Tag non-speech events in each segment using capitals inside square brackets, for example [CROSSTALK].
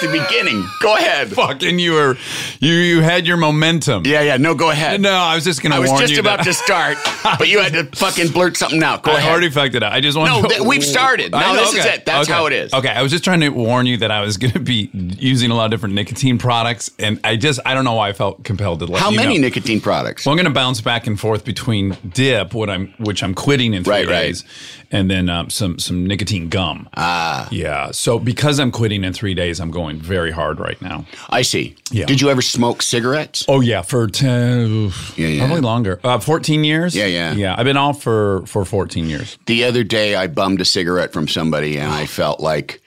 The beginning. Go ahead. Fucking, you were, you you had your momentum. Yeah, yeah. No, go ahead. No, I was just gonna I was just about that- to [LAUGHS] start, but you had to fucking blurt something out. Go I ahead. already fucked it up. I just want No, to. th- we've [LAUGHS] started. Know, this is it. That's okay. how it is. Okay, I was just trying to warn you that I was going to be using a lot of different nicotine products, and I just I don't know why I felt compelled to let How many know. nicotine products? Well, I'm going to bounce back and forth between dip, what I'm which I'm quitting in three Right, right. And then um, some some nicotine gum. Ah, yeah. So because I'm quitting in three days, I'm going very hard right now. I see. Yeah. Did you ever smoke cigarettes? Oh yeah, for ten, Yeah, yeah. probably longer. Uh, Fourteen years. Yeah, yeah. yeah. I've been off for for 14 years. The other day, I bummed a cigarette from somebody, and I felt like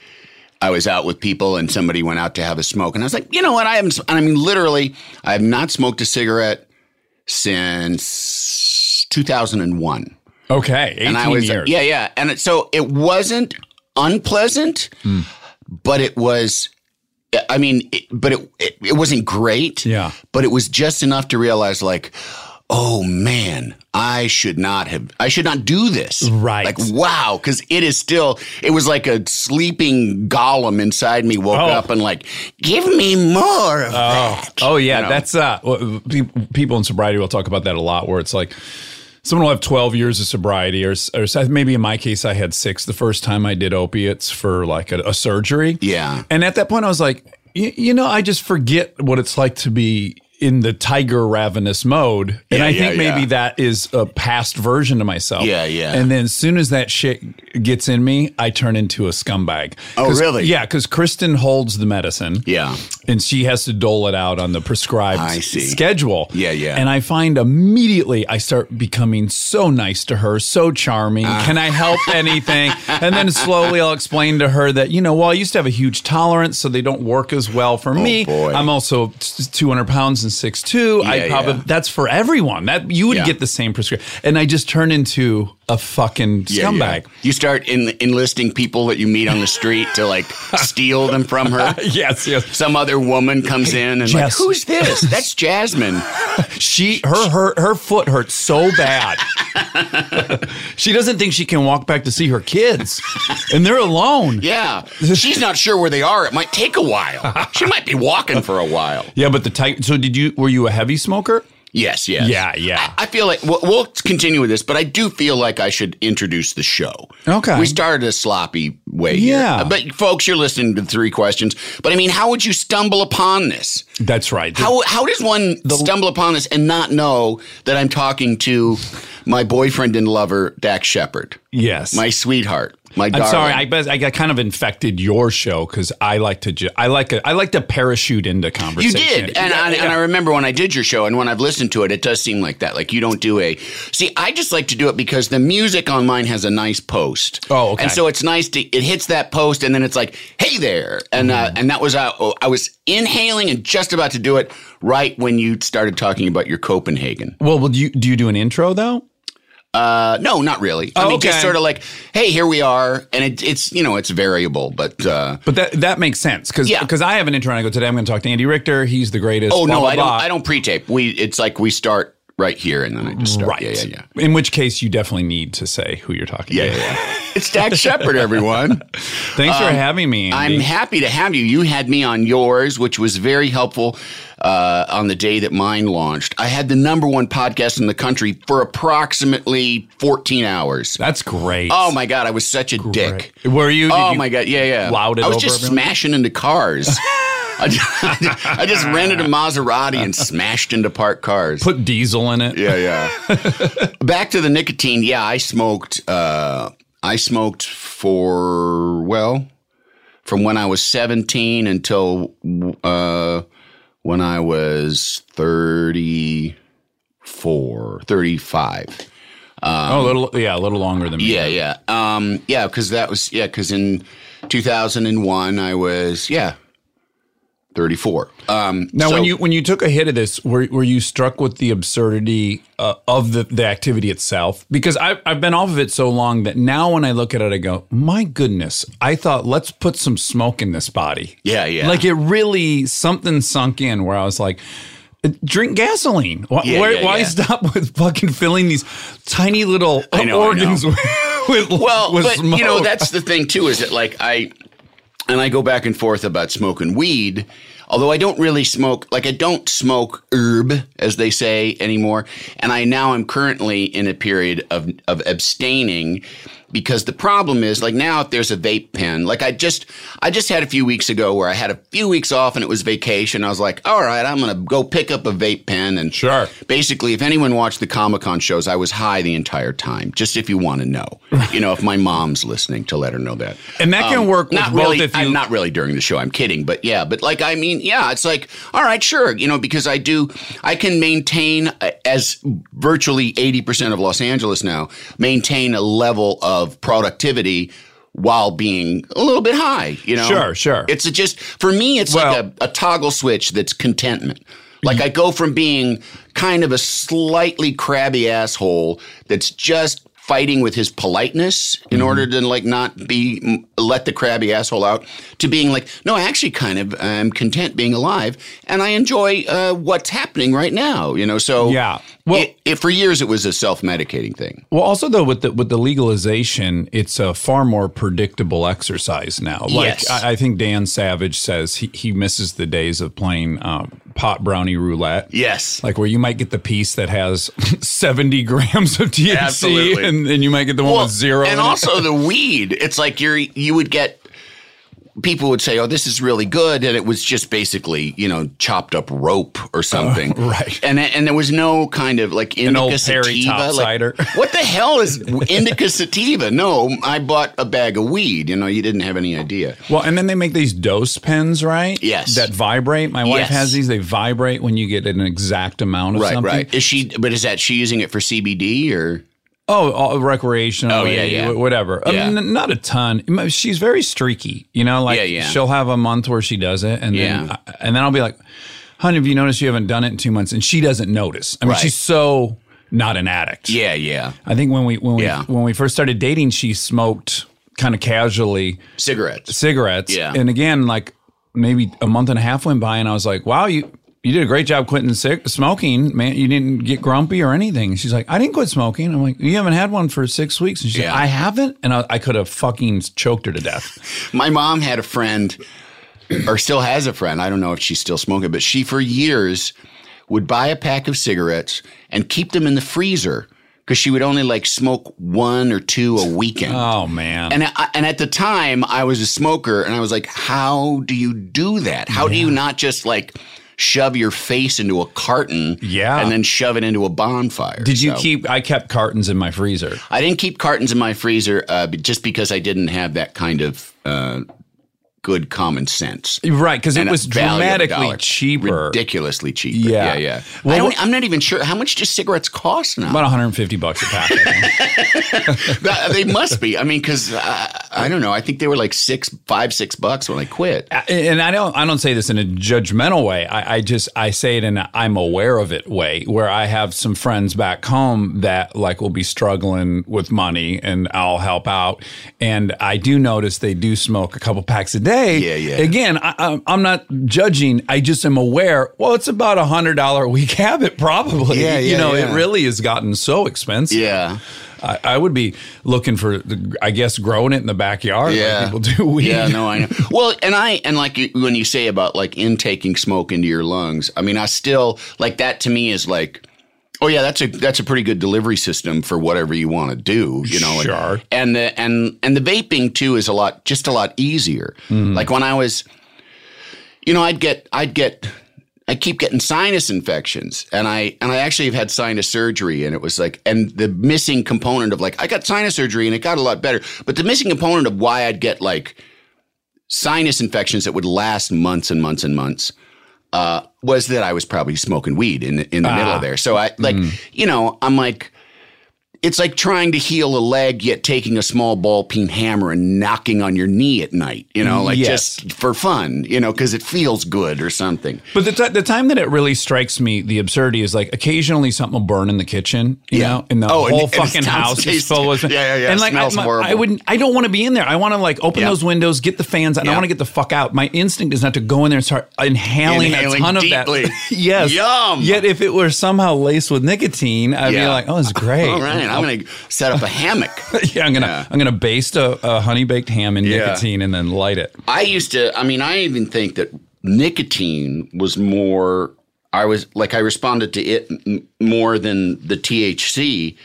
I was out with people, and somebody went out to have a smoke, and I was like, you know what? I haven't. I mean, literally, I have not smoked a cigarette since 2001. Okay, 18 and I was years. yeah, yeah, and it, so it wasn't unpleasant, Hmm. but it was. I mean, it, but it, it it wasn't great. Yeah. but it was just enough to realize, like, oh man, I should not have. I should not do this. Right. Like, wow, because it is still. It was like a sleeping golem inside me woke Oh. up and like, give me more of that. Oh yeah, You know? that's uh people in sobriety will talk about that a lot where it's like someone will have 12 years of sobriety or, or maybe in my case I had 6 the first time I did opiates for like a, a surgery. Yeah. And at that point I was like y- you know I just forget what it's like to be in the tiger ravenous mode and Yeah, I yeah, think maybe yeah. that is a past version of myself. Yeah, yeah. And then as soon as that shit gets in me, I turn into a scumbag. oh really? Yeah, cuz Kristen holds the medicine Yeah. And she has to dole it out on the prescribed I schedule. Yeah, yeah. And I find immediately I start becoming so nice to her, so charming. Ah. Can I help [LAUGHS] anything? and then slowly I'll explain to her that, you know, well, I used to have a huge tolerance, so they don't work as well for me. Oh, boy. I'm also 200 pounds and 6'2. I Yeah, probably, yeah. that's for everyone. That You would Yeah. get the same prescription. And I just turn into a fucking scumbag. You start in, enlisting people that you meet on the street to like [LAUGHS] steal them from her. [LAUGHS] Yes, yes. Some other woman comes in and like, who's this? [LAUGHS] That's Jasmine. She her her her foot hurts so bad. she doesn't think she can walk back to see her kids, and they're alone. Yeah, she's not sure where they are. It might take a while. She might be walking for a while. Yeah, but the type. So did you? Were you a heavy smoker? Yes, yes. Yeah, yeah. I, I feel like we'll, we'll continue with this, but I do feel like I should introduce the show. Okay. We started a sloppy way here. Yeah. Uh, but folks, you're listening to three questions. But I mean, how would you stumble upon this? That's right. How how does one stumble upon this and not know that I'm talking to my boyfriend and lover, Dax Shepard, yes. my sweetheart, my I'm darling? sorry. I I got kind of infected your show because I like to. Ju- I like a, I like to parachute into conversation. You did, and, I, and I remember when I did your show, and when I've listened to it, it does seem like that. Like you don't do a. See, I just like to do it because the music on mine has a nice post. Oh, okay. And so it's nice to it hits that post, and then it's like, hey there, and Mm-hmm. uh, and that was uh, I was inhaling and just about to do it right when you started talking about your Copenhagen. well, well, do you do you do an intro though? Uh, no, not really. I Oh, mean, just sort of like, hey, here we are, and it, it's you know it's variable, but uh, But that that makes sense because Yeah. I have an intro and I go today I'm going to talk to Andy Richter. He's the greatest. oh blah, no, blah, I don't. I don't pre-tape. We it's like we start right here, and then I just start. Right. Yeah, yeah, yeah. In which case, you definitely need to say who you're talking Yeah, to. yeah, yeah. It's Dax Shepard, everyone. [LAUGHS] Thanks for having me. Andy. I'm happy to have you. You had me on yours, which was very helpful uh, on the day that mine launched. I had the number one podcast in the country for approximately 14 hours. That's great. Oh my god, I was such a dick. Were you? Oh you my god, yeah, yeah. loud I was over just smashing into cars. [LAUGHS] I just, [LAUGHS] I just rented a Maserati and smashed into parked cars. Put diesel in it. Yeah, yeah. [LAUGHS] Back to the nicotine. Yeah, I smoked. Uh, I smoked for well, from when I was seventeen until uh, when I was 34, 35. oh, a little. Yeah, a little longer than me. Yeah, yeah, um, yeah. Because that was yeah. Because in two thousand and one, I was yeah. 34. Um, Now, so- when you when you took a hit of this, were were you struck with the absurdity uh, of the the activity itself? Because I've I've been off of it so long that now when I look at it, I go, my goodness! I thought let's put some smoke in this body. Yeah, yeah. Like it really something sunk in where I was like. Drink gasoline. Why, Yeah, why, yeah, why yeah. stop with fucking filling these tiny little know, organs with, [LAUGHS] with well, with but smoke? you know that's the thing too. Is that like I and I go back and forth about smoking weed. Although I don't really smoke, like I don't smoke herb, as they say anymore, and I now am currently in a period of of abstaining because the problem is like now if there's a vape pen, like I just I just had a few weeks ago where I had a few weeks off and it was vacation. I was like, all right, I'm gonna go pick up a vape pen and Sure. basically, if anyone watched the Comic Con shows, I was high the entire time. Just if you want to know, you know, if my mom's listening, to let her know that. And that can work with Not both really. if you- I'm not really during the show. I'm kidding, but yeah. But like, I mean, yeah. It's like, all right, sure, you know, because I do, I can maintain uh, as virtually eighty percent of Los Angeles now maintain a level of productivity. While being a little bit high, you know. Sure, sure. It's a just for me. It's Well- like a, a toggle switch that's contentment. Like I go from being kind of a slightly crabby asshole that's just fighting with his politeness in Mm-hmm. order to like not be let the crabby asshole out to being like no I actually kind of am content being alive and I enjoy uh, what's happening right now you know so Yeah. Well- it, it, for years it was a self-medicating thing Well, also though with the with the legalization, it's a far more predictable exercise now. Like Yes. I, I think Dan Savage says he, he misses the days of playing um, pot brownie roulette. yes Like where you might get the piece that has [LAUGHS] seventy grams of THC, Absolutely. and then you might get the one with zero. And it. also the weed. It's like you're you would get people would say, "Oh, this is really good," and it was just basically you know chopped up rope or oh, something, [LAUGHS] right. And and there was no kind of like indica old sativa. like, cider. [LAUGHS] what the hell is indica sativa? No, I bought a bag of weed. You know, you didn't have any idea. well, and then they make these dose pens, right? Yes. that vibrate. My wife Yes. has these. They vibrate when you get an exact amount of Right, something. right. Is she? But is that she using it for CBD or? Oh, uh, all recreational. Oh, yeah, yeah. Whatever. I Yeah. mean, not a ton. She's very streaky. You know, like Yeah, yeah. she'll have a month where she does it, and then and then I'll be like, "Honey, have you noticed you haven't done it in two months?" And she doesn't notice. I mean, Right. she's so not an addict. Yeah, yeah. I think when we when we Yeah. when we first started dating, she smoked kind of casually Cigarettes. cigarettes. Yeah. And again, like maybe a month and a half went by, and I was like, "Wow, you." You did a great job quitting cig- smoking, man. You didn't get grumpy or anything. She's like, I didn't quit smoking. I'm like, you haven't had one for six weeks. And she's Yeah. like, I haven't. And I, I could have fucking choked her to death. [LAUGHS] My mom had a friend, or still has a friend. I don't know if she's still smoking, but she for years would buy a pack of cigarettes and keep them in the freezer because she would only like smoke one or two a weekend. Oh man. And I, and at the time, I was a smoker, and I was like, "How do you do that? How do you not just like shove your face into a carton, Yeah. and then shove it into a bonfire?" Did you So- keep? I kept cartons in my freezer. I didn't keep cartons in my freezer uh, just because I didn't have that kind of uh, good common sense. Right, because it was value of a dramatically cheaper. ridiculously cheap. Yeah. yeah, yeah. Well, I I'm not even sure how much do cigarettes cost now. About 150 bucks a pack. I think. [LAUGHS] They must be. I mean, because uh, I don't know. I think they were like six, five, six bucks when I quit. and I don't I don't say this in a judgmental way. I, I just I say it in a I'm aware of it way where I have some friends back home that like will be struggling with money and I'll help out. And I do notice they do smoke a couple packs a day day. Yeah, yeah. Again, I, I'm- I'm not judging. I just am aware. Well, it's about a hundred dollar a week [LAUGHS] habit, probably. Yeah, yeah You know, yeah. it really has gotten so expensive. Yeah. I, I would be looking for, the, I guess, growing it in the backyard. Yeah. like people do [LAUGHS] weed. Yeah, no, I know. Well, and I and like when you say about like intaking smoke into your lungs, I mean, I still like that. To me, is like, oh yeah, that's a that's a pretty good delivery system for whatever you want to do. You know, and- Sure. And the and and the vaping too is a lot just a lot easier. Mm-hmm. Like when I was, you know, I'd get I'd get. I keep getting sinus infections, and I and I actually have had sinus surgery, and it was like, and the missing component of like I got sinus surgery, and it got a lot better, but the missing component of why I'd get like sinus infections that would last months and months and months uh, was that I was probably smoking weed in in the middle of there. So I like, you know, I'm like, it's like trying to heal a leg yet taking a small ball peen hammer and knocking on your knee at night. You know, like Yes. just for fun. You know, because it feels good or something. But the, t- the time that it really strikes me, the absurdity is like occasionally something will burn in the kitchen, you Yeah. know, and the Oh, whole and fucking sounds house is full with [LAUGHS] Yeah, yeah, yeah. And like, smells I, my-. I wouldn't, I don't want to be in there. I want to like open Yeah. those windows, get the fans, out, and I Yeah. want to get the fuck out. My instinct is not to go in there and start inhaling, Inhaling a ton deeply. of that. [LAUGHS] yes, Yum. Yet if it were somehow laced with nicotine, I'd be like, oh, it's great. All right, I'm gonna set up a hammock. [LAUGHS] yeah, I'm gonna, Yeah. I'm gonna baste a, a honey baked ham in Yeah. nicotine and then light it. I used to. I mean, I even think that nicotine was more. I was like I responded to it m- more than the THC.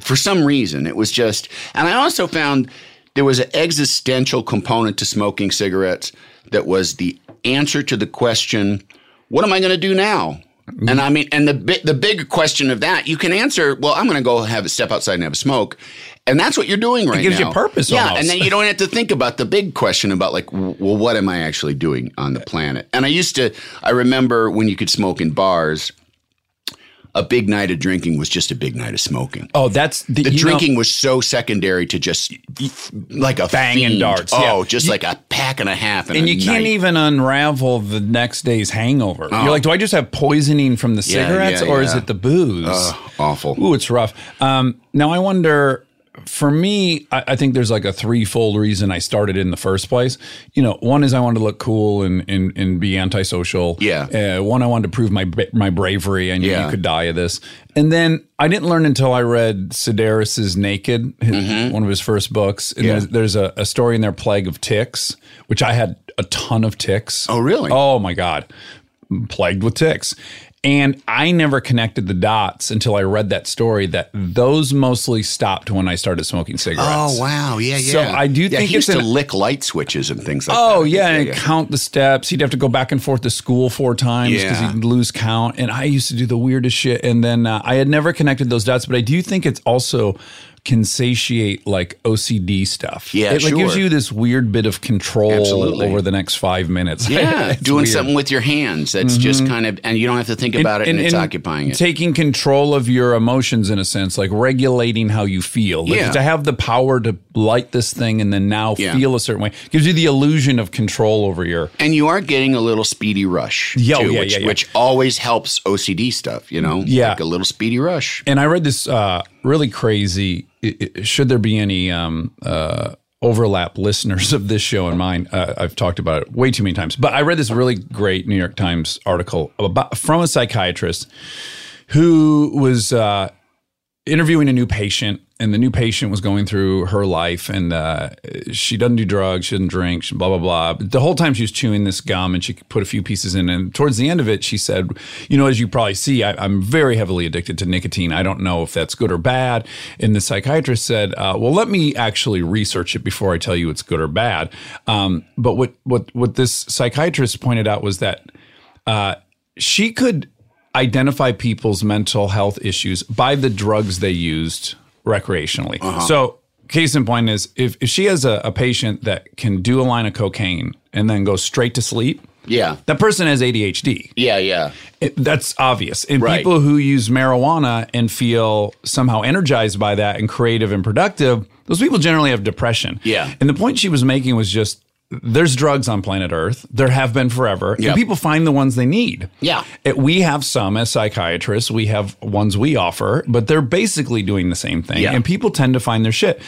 For some reason, it was just. And I also found there was an existential component to smoking cigarettes that was the answer to the question, "What am I going to do now?" And I mean, and the bi- the big question of that, you can answer, well, I'm going to go have a step outside and have a smoke, and that's what you're doing right now. it gives you purpose Yeah, almost. and then you don't have to think about the big question about like, well, what am I actually doing on the planet? And I used to, I remember when you could smoke in bars, a big night of drinking was just a big night of smoking. Oh, that's the, The you know- drinking was so secondary to just like a Banging fiend. darts, Oh, yeah. just You- like a pack and a half. in and a you can't even unravel the next day's hangover. Oh. You're like, do I just have poisoning from the Yeah, cigarettes, yeah, or is it the booze? Ugh, awful. Ooh, it's rough. Um, now I wonder. For me, I, I think there's like a threefold reason I started in the first place. You know, one is I wanted to look cool and and, and be antisocial. Yeah. Uh, one, I wanted to prove my my bravery. I knew Yeah. you could die of this. And then I didn't learn until I read Sedaris's Naked, his, one of his first books. And Mm-hmm. Yeah. there's, there's a, a story in there, Plague of Tics, which I had a ton of ticks. Oh, really? Oh my god, plagued with tics. And I never connected the dots until I read that story that those mostly stopped when I started smoking cigarettes. Oh wow, yeah, yeah. So I do yeah, think he used it's to lick light switches and things like that. Oh think. yeah, and count the steps. He'd have to go back and forth to school four times because Yeah. he'd lose count. And I used to do the weirdest shit. And then uh, I had never connected those dots, but I do think it's also can satiate like OCD stuff. Yeah, it like, gives you this weird bit of control Absolutely. over the next five minutes. [LAUGHS] Yeah, doing weird. Mm-hmm. something with your hands. That's just kind of, and you don't have to think about it, and, it's occupying it. Taking control of your emotions in a sense, like regulating how you feel. Like, Yeah. to have the power to light this thing and then now Yeah. feel a certain way gives you the illusion of control over your. and you are getting a little speedy rush, Yeah, too, yeah, which, yeah, yeah. which always helps OCD stuff. You know, Yeah. like a little speedy rush. And I read this uh, really crazy. Should there be any um, uh, overlap listeners of this show and mine? Uh, I've talked about it way too many times. But I read this really great New York Times article about from a psychiatrist who was uh, interviewing a new patient, and the new patient was going through her life, and uh, she doesn't do drugs, she doesn't drink, she blah blah blah. But the whole time she was chewing this gum, and she put a few pieces in, and towards the end of it, she said, "You know, as you probably see, I, I'm very heavily addicted to nicotine. I don't know if that's good or bad." And the psychiatrist said, uh, "Well, let me actually research it before I tell you it's good or bad." Um, but what what what this psychiatrist pointed out was that uh, she could identify people's mental health issues by the drugs they used recreationally. Uh-huh. So, case in point is if, if she has a, a patient that can do a line of cocaine and then go straight to sleep, Yeah, that person has ADHD. yeah, yeah. It- that's obvious. And Right. people who use marijuana and feel somehow energized by that and creative and productive, those people generally have depression. Yeah. And the point she was making was just there's drugs on planet Earth. There have been forever. Yep. And people find the ones they need. Yeah. It- we have some as psychiatrists. We have ones we offer, but they're basically doing the same thing. Yeah. And people tend to find their shit.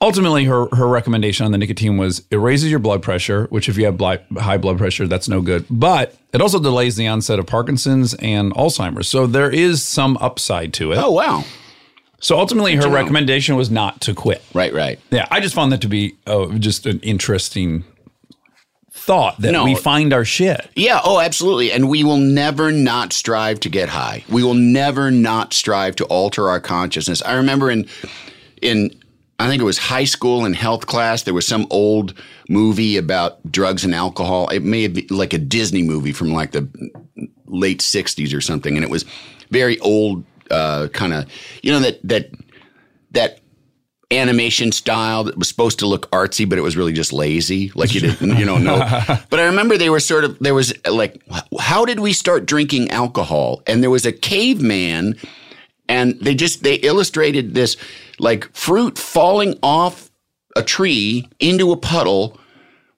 Ultimately, her her recommendation on the nicotine was it raises your blood pressure, which if you have high blood pressure, that's no good. But it also delays the onset of Parkinson's and Alzheimer's. So there is some upside to it. Oh wow. So ultimately, her recommendation was not to quit. Right, right. Yeah, I just found that to be uh, just an interesting thought that No. we find our shit. Yeah, oh, absolutely. And we will never not strive to get high. We will never not strive to alter our consciousness. I remember in in I think it was high school in health class, there was some old movie about drugs and alcohol. It may have been like a Disney movie from like the late 60s or something and it was very old uh, kind of you know that that that animation style that was supposed to look artsy, but it was really just lazy. Like you didn't, you know, know. [LAUGHS] But I remember they were sort of there was like, how did we start drinking alcohol? And there was a caveman, and they just they illustrated this like fruit falling off a tree into a puddle.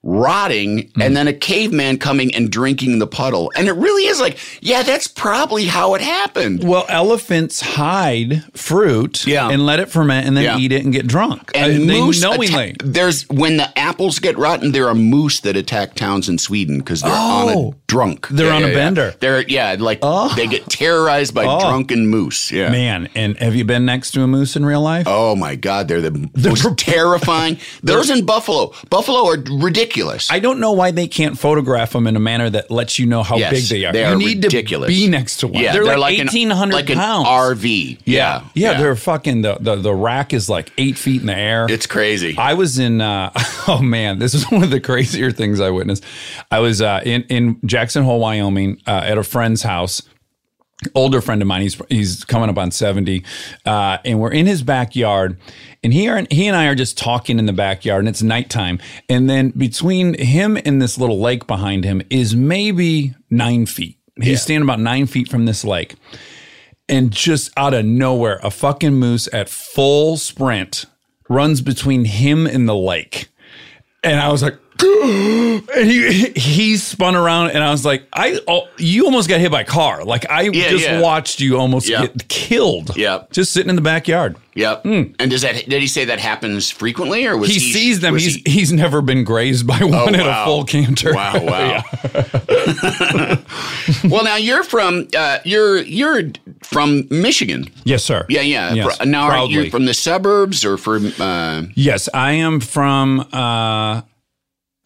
Rotting, and then a caveman coming and drinking the puddle. And it really is like, yeah, that's probably how it happened. Well, elephants hide fruit Yeah. and let it ferment and then Yeah. eat it and get drunk. And Uh, moose knowingly. atta- there's when the apples get rotten, there are moose that attack towns in Sweden because they're on a Oh. drunk. They're on a bender. Oh. They're yeah, like they get terrorized by drunken moose. Yeah. Man, and have you been next to a moose in real life? Oh my God, they're the most [LAUGHS] terrifying. Those in Buffalo, Buffalo are ridiculous. I don't know why they can't photograph them in a manner that lets you know how Yes, big they are. they you are need ridiculous. to be next to one. yeah, they're, like, an- eighteen hundred like an pounds. RV. Yeah, yeah, they're fucking the, the the rack is like eight feet in the air. It's crazy. I was in. Uh, [LAUGHS] oh man, this is [LAUGHS] one of the crazier things I witnessed. I was uh, in in Jackson Hole, Wyoming, uh, at a friend's house. Older friend of mine. He's he's coming up on seventy, uh, and we're in his backyard. And he are, he and I are just talking in the backyard, and it's nighttime. And then between him and this little lake behind him is maybe nine feet. He's Yeah. standing about nine feet from this lake and just out of nowhere, a fucking moose at full sprint runs between him and the lake. And I was like, [GASPS] and he he spun around, and I was like, I oh, you almost got hit by a car. Like I Yeah, just yeah. watched you almost Yeah. get killed. Yep. just sitting in the backyard. Yep. And does that did he say that happens frequently or was He he, sees them. He's he- Oh, he's never been grazed by [LAUGHS] one at a full canter. Wow, [LAUGHS] wow. [LAUGHS] well, now you're from uh, you're you're from Michigan. Yes, sir. Yeah, yeah. Yes, now, are you from the suburbs or from? Uh, Yes, I am from. Uh,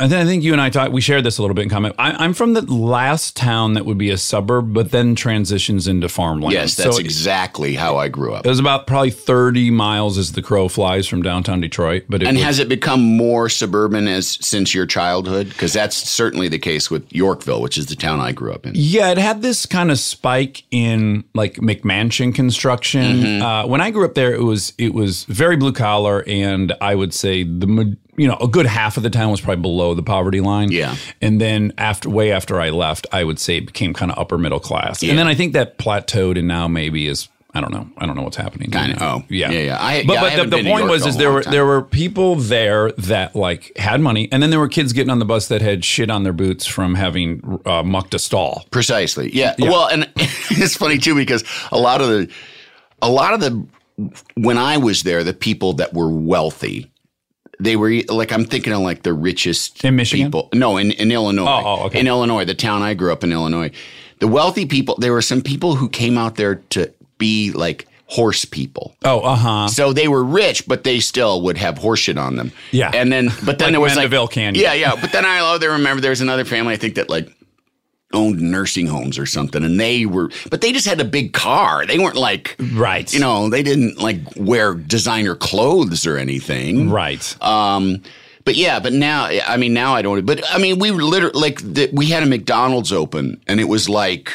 I, th- I think you and I talked. We shared this a little bit in comment. I, I'm from the last town that would be a suburb, but then transitions into farmland. yes, that's so it- exactly how I grew up. it was about probably 30 miles as the crow flies from downtown Detroit. But it And was- has it become more suburban as since your childhood? Because that's certainly the case with Yorkville, which is the town I grew up in. Yeah, it had this kind of spike in like McMansion construction. Mm-hmm. Uh, when I grew up there, it was it was very blue collar, and I would say the you know a good half of the town was probably below the poverty line. Yeah. and then after way after I left, I would say it became kind of upper middle class, Yeah. and then I think that plateaued, and now maybe is. I don't know. I don't know what's happening. Kinda, oh. yeah, Yeah, yeah. I- but yeah, but haven't the, the point was is there were time. there were people there that like had money, and then there were kids getting on the bus that had shit on their boots from having uh, mucked a stall. Precisely. Yeah. Well, and [LAUGHS] it's funny too because a lot of the, a lot of the, when I was there, the people that were wealthy, they were like I'm thinking of like the richest In Michigan? people. No, in, in Illinois. Oh, oh, okay. In Illinois, the town I grew up in, Illinois, the wealthy people. There were some people who came out there to be like horse people. Oh, uh huh. So they were rich, but they still would have horse shit on them. Yeah. And then, but then Like there was Mandeville like, Canyon. Yeah, yeah. But then I also remember there was another family, I think that like owned nursing homes or something. And they were, but they just had a big car. They weren't like, Right. you know, they didn't like wear designer clothes or anything. Right. Um, but yeah, but now, I mean, now I don't, but I mean, we were literally like, the, we had a McDonald's open and it was like,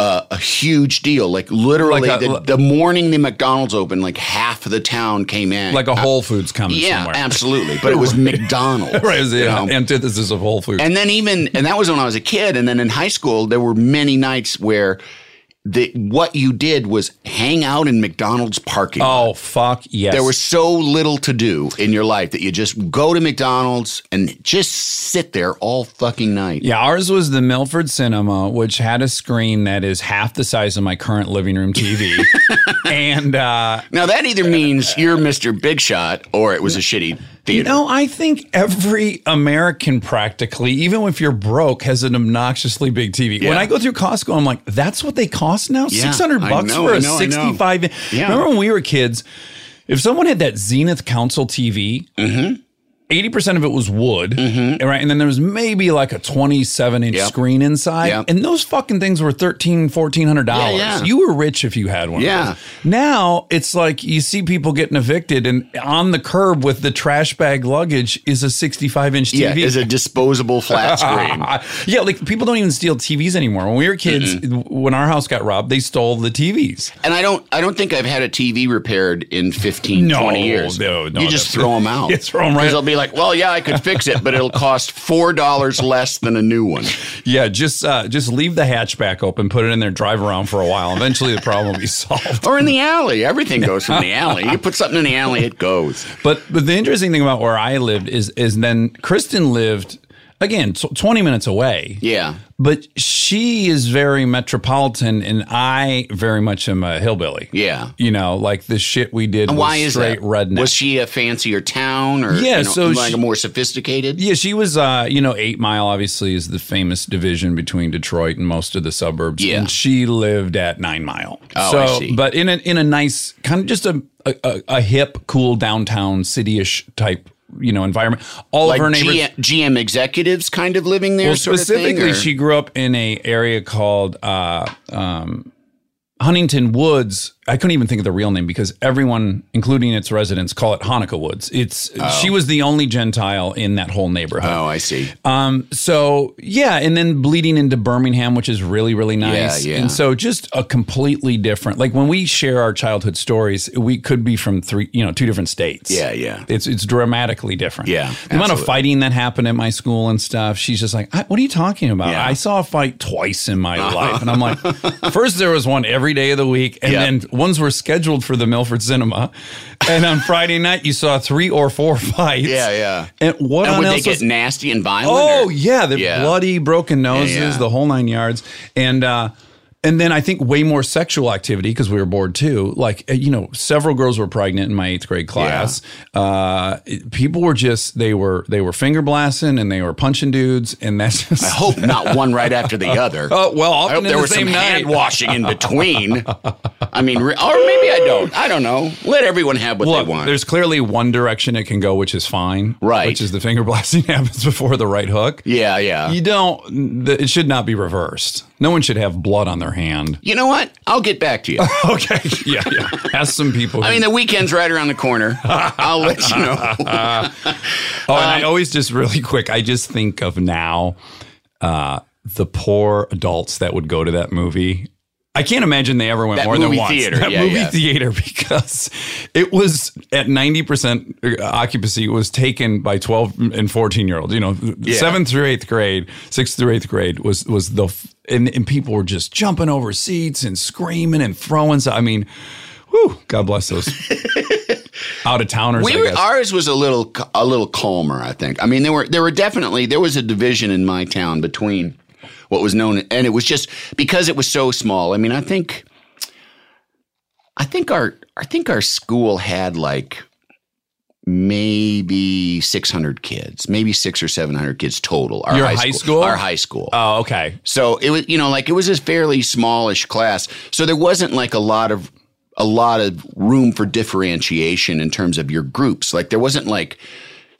uh, a huge deal. Like literally, Like a- the, the morning the McDonald's opened, like half of the town came in. like a Whole Foods coming yeah, somewhere. [LAUGHS] absolutely. But it was McDonald's. [LAUGHS] Right. it was the you know? antithesis of Whole Foods. And then even, and that was when I was a kid. And then in high school, there were many nights where that what you did was hang out in McDonald's parking. lot. Oh fuck yes. There was so little to do in your life that you just go to McDonald's and just sit there all fucking night. Yeah, ours was the Milford Cinema, which had a screen that is half the size of my current living room TV. [LAUGHS] and uh, Now that either means you're Mr. Big Shot or it was a shitty theater. you know, I think every American practically, even if you're broke, has an obnoxiously big TV. When I go through Costco, I'm like, that's what they cost now? Yeah, 600 bucks know, for a know, I know. 65 inch. Yeah. Remember when we were kids? If someone had that Zenith Council TV, Mm-hmm. 80% of it was wood, mm-hmm. right? And then there was maybe like a 27 inch Yep. screen inside. Yep. And those fucking things were $13, $1,400. Yeah, yeah. You were rich if you had one. Yeah. Now it's like you see people getting evicted, and on the curb with the trash bag luggage is a 65 inch yeah, TV. is a disposable flat [LAUGHS] screen. yeah, like people don't even steal TVs anymore. When we were kids, when our house got robbed, they stole the TVs. And I don't I don't think I've had a TV repaired in 15, No, 20 years. no, no, you just throw them out. [LAUGHS] You throw them right- they'll be like, well, yeah, I could fix it, but it'll cost $4 less than a new one. Yeah, just uh, just leave the hatchback open, put it in there, drive around for a while. Eventually, the problem will be solved. Or in the alley. Everything goes from the [LAUGHS] alley. You put something in the alley, it goes. But but the interesting thing about where I lived is is then Kristen lived again tw- twenty minutes away. Yeah. But she is very metropolitan, and I very much am a hillbilly. Yeah. you know, like the shit we did. And was why is straight that? redneck? Was she a fancier town or Yeah, you know, so like she- a more sophisticated? Yeah, she was. Uh, you know, Eight Mile obviously is the famous division between Detroit and most of the suburbs. Yeah. and she lived at Nine Mile. Oh, so, I see. But in a in a nice kind of just a a, a, a hip, cool downtown city-ish type you know environment. All Like of her neighbors. GM, GM executives kind of living there? well, of thing, specifically, she grew up in a area called uh, um, Huntington Woods. I couldn't even think of the real name because everyone, including its residents, call it Hanukkah Woods. It's she was the only Gentile in that whole neighborhood. Oh, I see. Um, so yeah, and then bleeding into Birmingham, which is really, really nice. Yeah, yeah. And so just a completely different like when we share our childhood stories, we could be from three, you know, two different states. Yeah, yeah. It's it's dramatically different. Yeah, The amount of fighting that happened at my school and stuff, she's just like, "I- what are you talking about? Yeah. I saw a fight twice in my [LAUGHS] life. And I'm like, first there was one every day of the week, and Yeah. then ones were scheduled for the Milford Cinema. And on Friday night you saw three or four [LAUGHS] fights. Yeah, yeah. And what And would they get was- nasty and violent? Oh or- yeah, the Yeah. bloody, broken noses, yeah. the whole nine yards, and uh, and then I think way more sexual activity because we were bored too. Like uh, you know, several girls were pregnant in my eighth grade class. Uh, people were just they were they were finger blasting and they were punching dudes, and that's just. I hope not one right after the [LAUGHS] other. Oh well, I hope there the was some night. hand washing in between. [LAUGHS] I mean, re- or maybe I don't. I don't know. Let everyone have what Look, they want. there's clearly one direction it can go, which is fine. Right. Which is the finger blasting [LAUGHS] happens before the right hook. yeah, yeah. You don't. th- It should not be reversed. No one should have blood on their hand. You know what? I'll get back to you. [LAUGHS] Okay. Yeah. Yeah. Ask some people. I mean, the weekend's right around the corner. I'll let you know. [LAUGHS] Oh, and I always just really quick. I just think of now uh, the poor adults that would go to that movie. I can't imagine they ever went That more than once. theater, That yeah, movie yeah. theater [LAUGHS] because it was at ninety percent uh, occupancy. It was taken by twelve and fourteen year olds. You know, seventh through eighth grade, sixth through eighth grade was was the f- and, and people were just jumping over seats and screaming and throwing. So I mean, whew, God bless those [LAUGHS] out of towners. We were, ours was a little a little calmer, I think. I mean, there were there were definitely there was a division in my town between what was known and it was just because it was so small. I mean, I think I think our I think our school had like maybe 600 kids, maybe 6 or 700 kids total. Our Your high school? Our high school. oh, okay. So it was, you know, like it was a fairly smallish class. So there wasn't like a lot of a lot of room for differentiation in terms of your groups. Like there wasn't like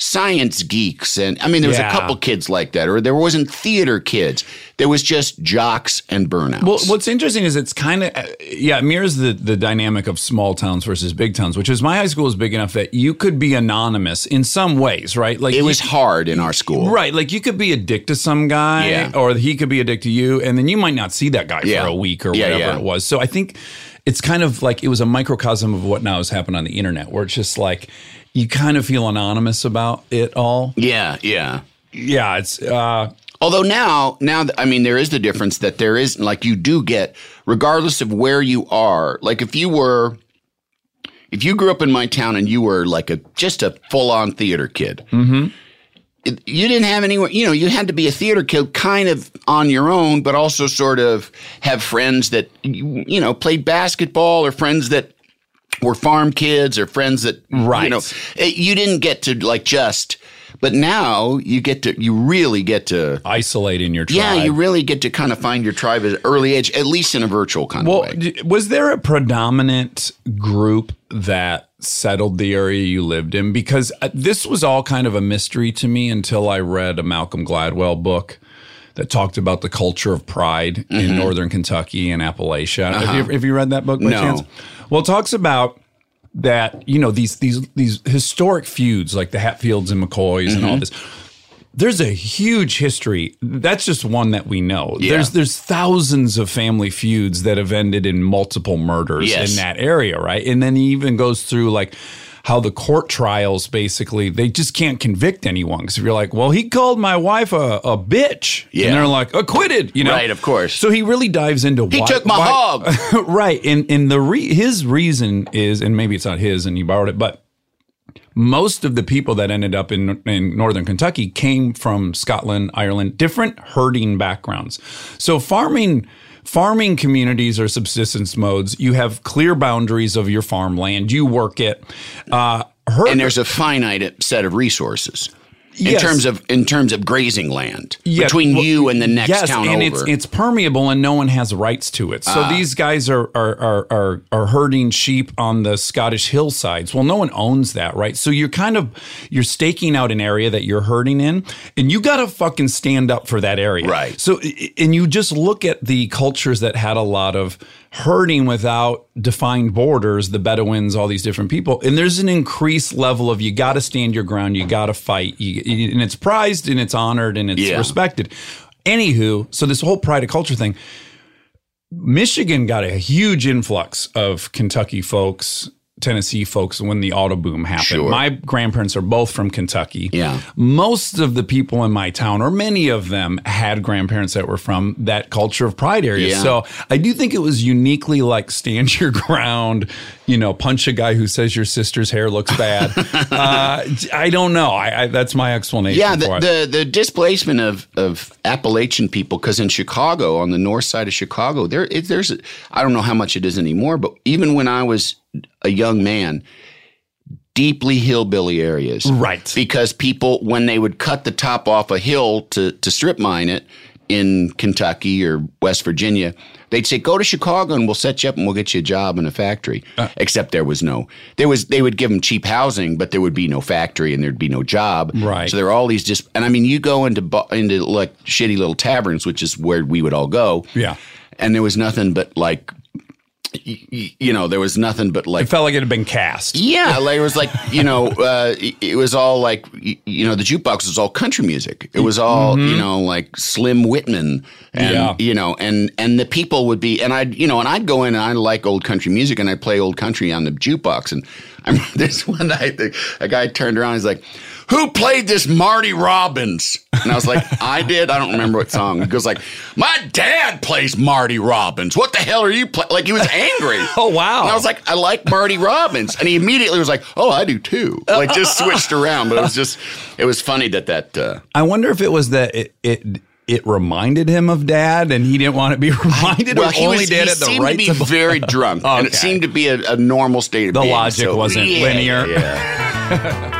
science geeks and I mean there was Yeah. a couple kids like that or there wasn't theater kids. There was just jocks and burnouts. Well, what's interesting is it's kind of uh, yeah, it mirrors the the dynamic of small towns versus big towns, which is my high school is big enough that you could be anonymous in some ways, right? Like it you- was hard in our school. right, like you could be a dick to some guy, Yeah. or he could be a dick to you, and then you might not see that guy Yeah. for a week or whatever it was. So I think it's kind of like it was a microcosm of what now has happened on the internet, where it's just like you kind of feel anonymous about it all. Yeah, yeah. Yeah, it's uh, Although now, now, I mean, there is the difference that there is, like, you do get, regardless of where you are, like, if you were, if you grew up in my town and you were like a, just a full on theater kid, it- you didn't have anywhere, you know, you had to be a theater kid kind of on your own, but also sort of have friends that, you, you know, played basketball or friends that were farm kids or friends that, Right. you know, it- you didn't get to like just, but now you get to, you really get to, Isolate in your tribe. yeah, you really get to kind of find your tribe at an early age, at least in a virtual kind Well, of way. was there a predominant group that settled the area you lived in? Because uh, this was all kind of a mystery to me until I read a Malcolm Gladwell book that talked about the culture of pride Mm-hmm. in northern Kentucky and Appalachia. Have, you, have you read that book by Uh-huh. No. chance? Well, it talks about that you know these these these historic feuds like the Hatfields and McCoys and all Mm-hmm. this there's a huge history. That's just one that we know. Yeah. There's there's thousands of family feuds that have ended in multiple murders Yes. in that area, right? And then he even goes through like how the court trials basically they just can't convict anyone because if you're like, well, he called my wife a, a bitch, Yeah. and they're like acquitted, you know, Right, of course. So he really dives into He why, took my why- hog. [LAUGHS] right, and and the re- his reason is, and maybe it's not his, and he borrowed it, but most of the people that ended up in in northern Kentucky came from Scotland, Ireland, different herding backgrounds. So farming farming communities are subsistence modes. You have clear boundaries of your farmland. You work it. Uh, and there's a finite set of resources. In Yes. terms of in terms of grazing land between well, you and the next yes, town and over. It's it's permeable and no one has rights to it. So ah. these guys are are, are are are herding sheep on the Scottish hillsides. Well, no one owns that, right? So you're kind of you're staking out an area that you're herding in, and you got to fucking stand up for that area, Right. So and you just look at the cultures that had a lot of herding without defined borders, the Bedouins, all these different people, and there's an increased level of you got to stand your ground, you got to fight, you, and it's prized and it's honored and it's Yeah. respected. Anywho, so this whole pride of culture thing, Michigan got a huge influx of Kentucky folks, Tennessee folks when the auto boom happened. Sure. My grandparents are both from Kentucky. Yeah. Most of the people in my town, or many of them, had grandparents that were from that culture of pride area. Yeah. So I do think it was uniquely like stand your [LAUGHS] ground, you know, punch a guy who says your sister's hair looks bad. [LAUGHS] uh, I don't know. I, I that's my explanation. yeah, for the, the the displacement of of Appalachian people because in Chicago, on the north side of Chicago, there it, there's I don't know how much it is anymore, but even when I was a young man, deeply hillbilly areas, Right. Because people when they would cut the top off a hill to to strip mine it in Kentucky or West Virginia. They'd say, "Go to Chicago and we'll set you up and we'll get you a job in a factory." Uh. Except there was no, there was they would give them cheap housing, but there would be no factory and there'd be no job. Right. So there are all these just, and I mean, you go into into like shitty little taverns, which is where we would all go. Yeah. And there was nothing but like, you know, there was nothing but like it felt like it had been cast. yeah, like it was like you know, [LAUGHS] uh, it- was all like you know, the jukebox was all country music. It was all you know, like Slim Whitman, and Yeah. you know, and and the people would be, and I'd you know, and I'd go in and I like old country music, and I'd play old country on the jukebox, and I [LAUGHS] remember this one night, the, a guy turned around, he's like. Who played this Marty Robbins? And I was like, [LAUGHS] I did. I don't remember what song. He goes like, my dad plays Marty Robbins. What the hell are you playing? Like he was angry. [LAUGHS] Oh, wow. And I was like, I like Marty Robbins. And he immediately was like, oh, I do too. Like just switched around. But it was just, it was funny that that, uh, I wonder if it was that it it, it reminded him of dad, and he didn't want to be [LAUGHS] reminded, or he only was, dad he at the seemed right to be very drunk. And it seemed to be a, a normal state of The being. The logic wasn't linear. Yeah.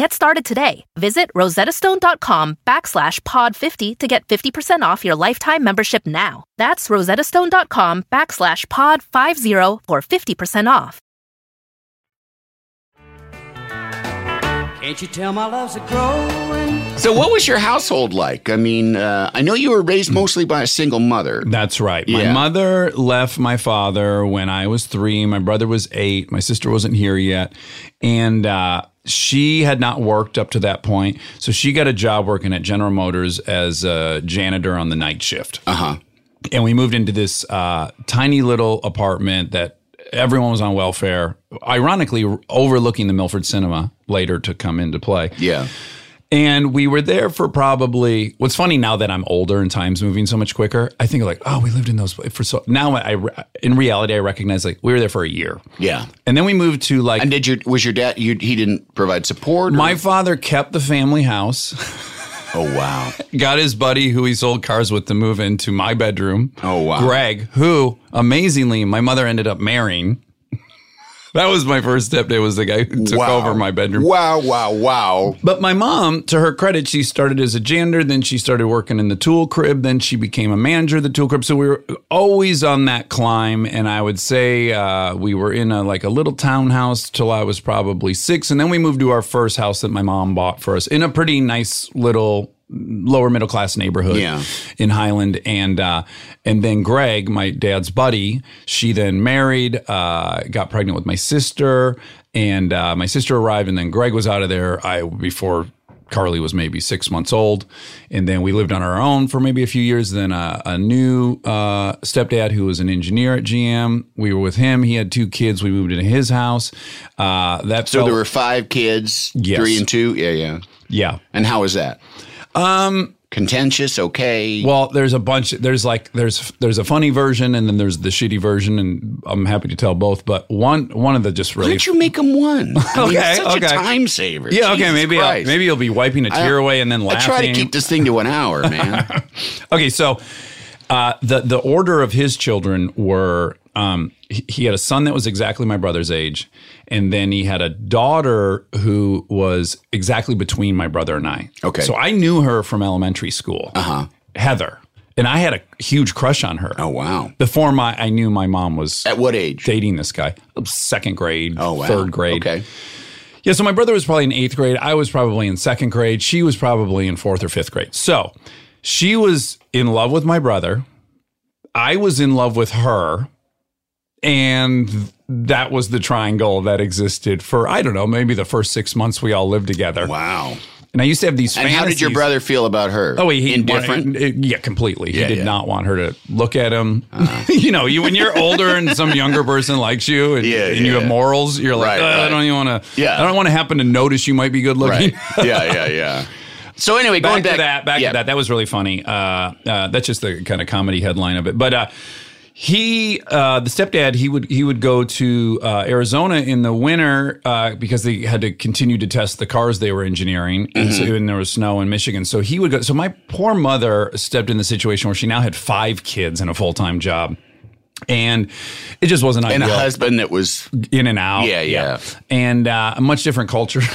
Get started today. Visit rosettastone.com backslash pod 50 to get 50% off your lifetime membership now. That's rosettastone.com backslash pod 50 for 50% off. Can't you tell my love's a growing? So, what was your household like? I mean, uh, I know you were raised mostly by a single mother. That's right. My Yeah. mother left my father when I was three. My brother was eight. My sister wasn't here yet. And uh, she had not worked up to that point. So she got a job working at General Motors as a janitor on the night shift. Uh huh. And we moved into this uh, tiny little apartment that everyone was on welfare, ironically, overlooking the Milford Cinema later to come into play. Yeah. And we were there for probably. What's funny now that I'm older and time's moving so much quicker, I think like, oh, we lived in those for so. Now I, in reality, I recognize like we were there for a year, Yeah. and then we moved to like. And did your was your dad? You, he didn't provide support. or- my father kept the family house, oh wow. [LAUGHS] got his buddy who he sold cars with to move into my bedroom. Oh, wow. Greg, who amazingly my mother ended up marrying. That was my first step. stepdad. Was the guy who took wow. over my bedroom. Wow! Wow! Wow! But my mom, to her credit, she started as a janitor, then she started working in the tool crib, then she became a manager of the tool crib. So we were always on that climb. And I would say uh, we were in a like a little townhouse till I was probably six, and then we moved to our first house that my mom bought for us in a pretty nice little lower middle class neighborhood Yeah. in Highland, and uh, and then Greg, my dad's buddy, she then married, uh, got pregnant with my sister, and uh, my sister arrived, and then Greg was out of there. I before Carly was maybe six months old, and then we lived on our own for maybe a few years. Then a new uh, stepdad who was an engineer at GM. We were with him. He had two kids. We moved into his house. Uh, that So felt- there were five kids, Yes. three and two. Yeah, yeah. yeah. And how was that? Um, contentious. Okay. Well, there's a bunch. There's like there's there's a funny version, and then there's the shitty version, and I'm happy to tell both. But one one of the just Why really don't you make them one? I mean, Okay, such okay. a time saver. yeah okay maybe I'll, maybe you'll be wiping a tear away and then laughing. I try to keep this thing to an hour, man. [LAUGHS] Okay, so uh, the the order of his children were um, he, had a son that was exactly my brother's age, and then he had a daughter who was exactly between my brother and I. Okay. so I knew her from elementary school. Uh huh. Heather, and I had a huge crush on her. oh wow. Before my I knew my mom was At what age? dating this guy, second grade, Oh wow. third grade. Okay. Yeah, so my brother was probably in eighth grade. I was probably in second grade. She was probably in fourth or fifth grade. So she was in love with my brother. I was in love with her. And that was the triangle that existed for, I don't know, maybe the first six months we all lived together. Wow. And I used to have these And how did your brother feel about her? Oh, he indifferent. wanted- yeah, completely. Yeah, he did yeah. not want her to look at him. [LAUGHS] you know, you when you're older and some younger person likes you, and, Yeah, and you have morals, you're like, Right, "Uh, I don't even want to. Yeah. I don't want to happen to notice you might be good looking. right. yeah, yeah, yeah. [LAUGHS] So anyway, going back, back, to that, back yeah. to that. That was really funny. Uh, uh, that's just the kind of comedy headline of it. But uh, he, uh, the stepdad, he would he would go to uh, Arizona in the winter uh, because they had to continue to test the cars they were engineering, and, so, and there was snow in Michigan. So he would go. So my poor mother stepped in the situation where she now had five kids and a full time job. And it just wasn't and a husband that was in and out. Yeah, yeah. And uh, a much different culture. [LAUGHS]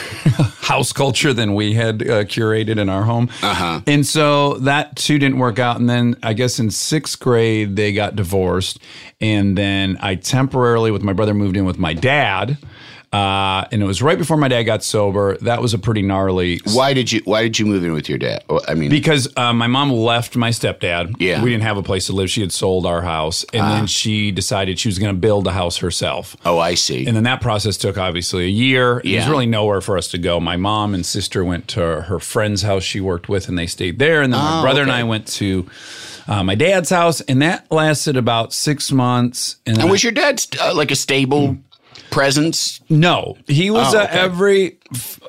house culture than we had uh, curated in our home. Uh-huh. And so that too didn't work out. And then I guess in sixth grade, they got divorced. And then I temporarily, with my brother, moved in with my dad. Uh, and it was right before my dad got sober. That was a pretty gnarly. Why did you Why did you move in with your dad? I mean, Because uh, my mom left my stepdad. Yeah. We didn't have a place to live. She had sold our house. And then she decided she was going to build a house herself. oh, I see. And then that process took obviously a year. Yeah. There's really nowhere for us to go. My mom and sister went to her friend's house she worked with and they stayed there. And then my Oh, brother and. I went to uh, my dad's house and that lasted about six months. And, and I- was your dad uh, like a stable presence? no, he was Oh, uh, okay. every.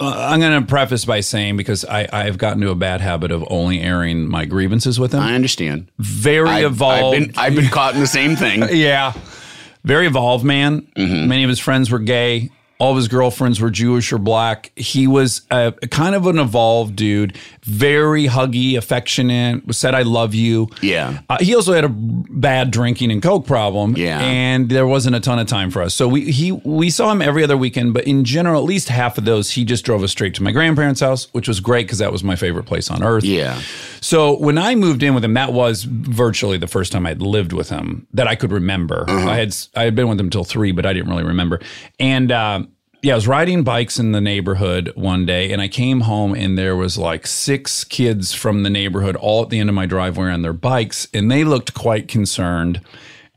Uh, I'm going to preface by saying because I, I've gotten to a bad habit of only airing my grievances with him. I understand. Very I've, I've evolved. been I've been caught in the same thing. [LAUGHS] Yeah. Very evolved man. Mm-hmm. Many of his friends were gay. All of his girlfriends were Jewish or black. He was a, kind of an evolved dude, very huggy, affectionate, said, I love you. Yeah. Uh, he also had a bad drinking and coke problem. Yeah. And there wasn't a ton of time for us. So we he we saw him every other weekend, but in general, at least half of those, he just drove us straight to my grandparents' house, which was great because that was my favorite place on earth. Yeah. So when I moved in with him, that was virtually the first time I'd lived with him that I could remember. I had I had been with him till three, but I didn't really remember. And um, yeah, I was riding bikes in the neighborhood one day, and I came home and there was like six kids from the neighborhood all at the end of my driveway on their bikes, and they looked quite concerned.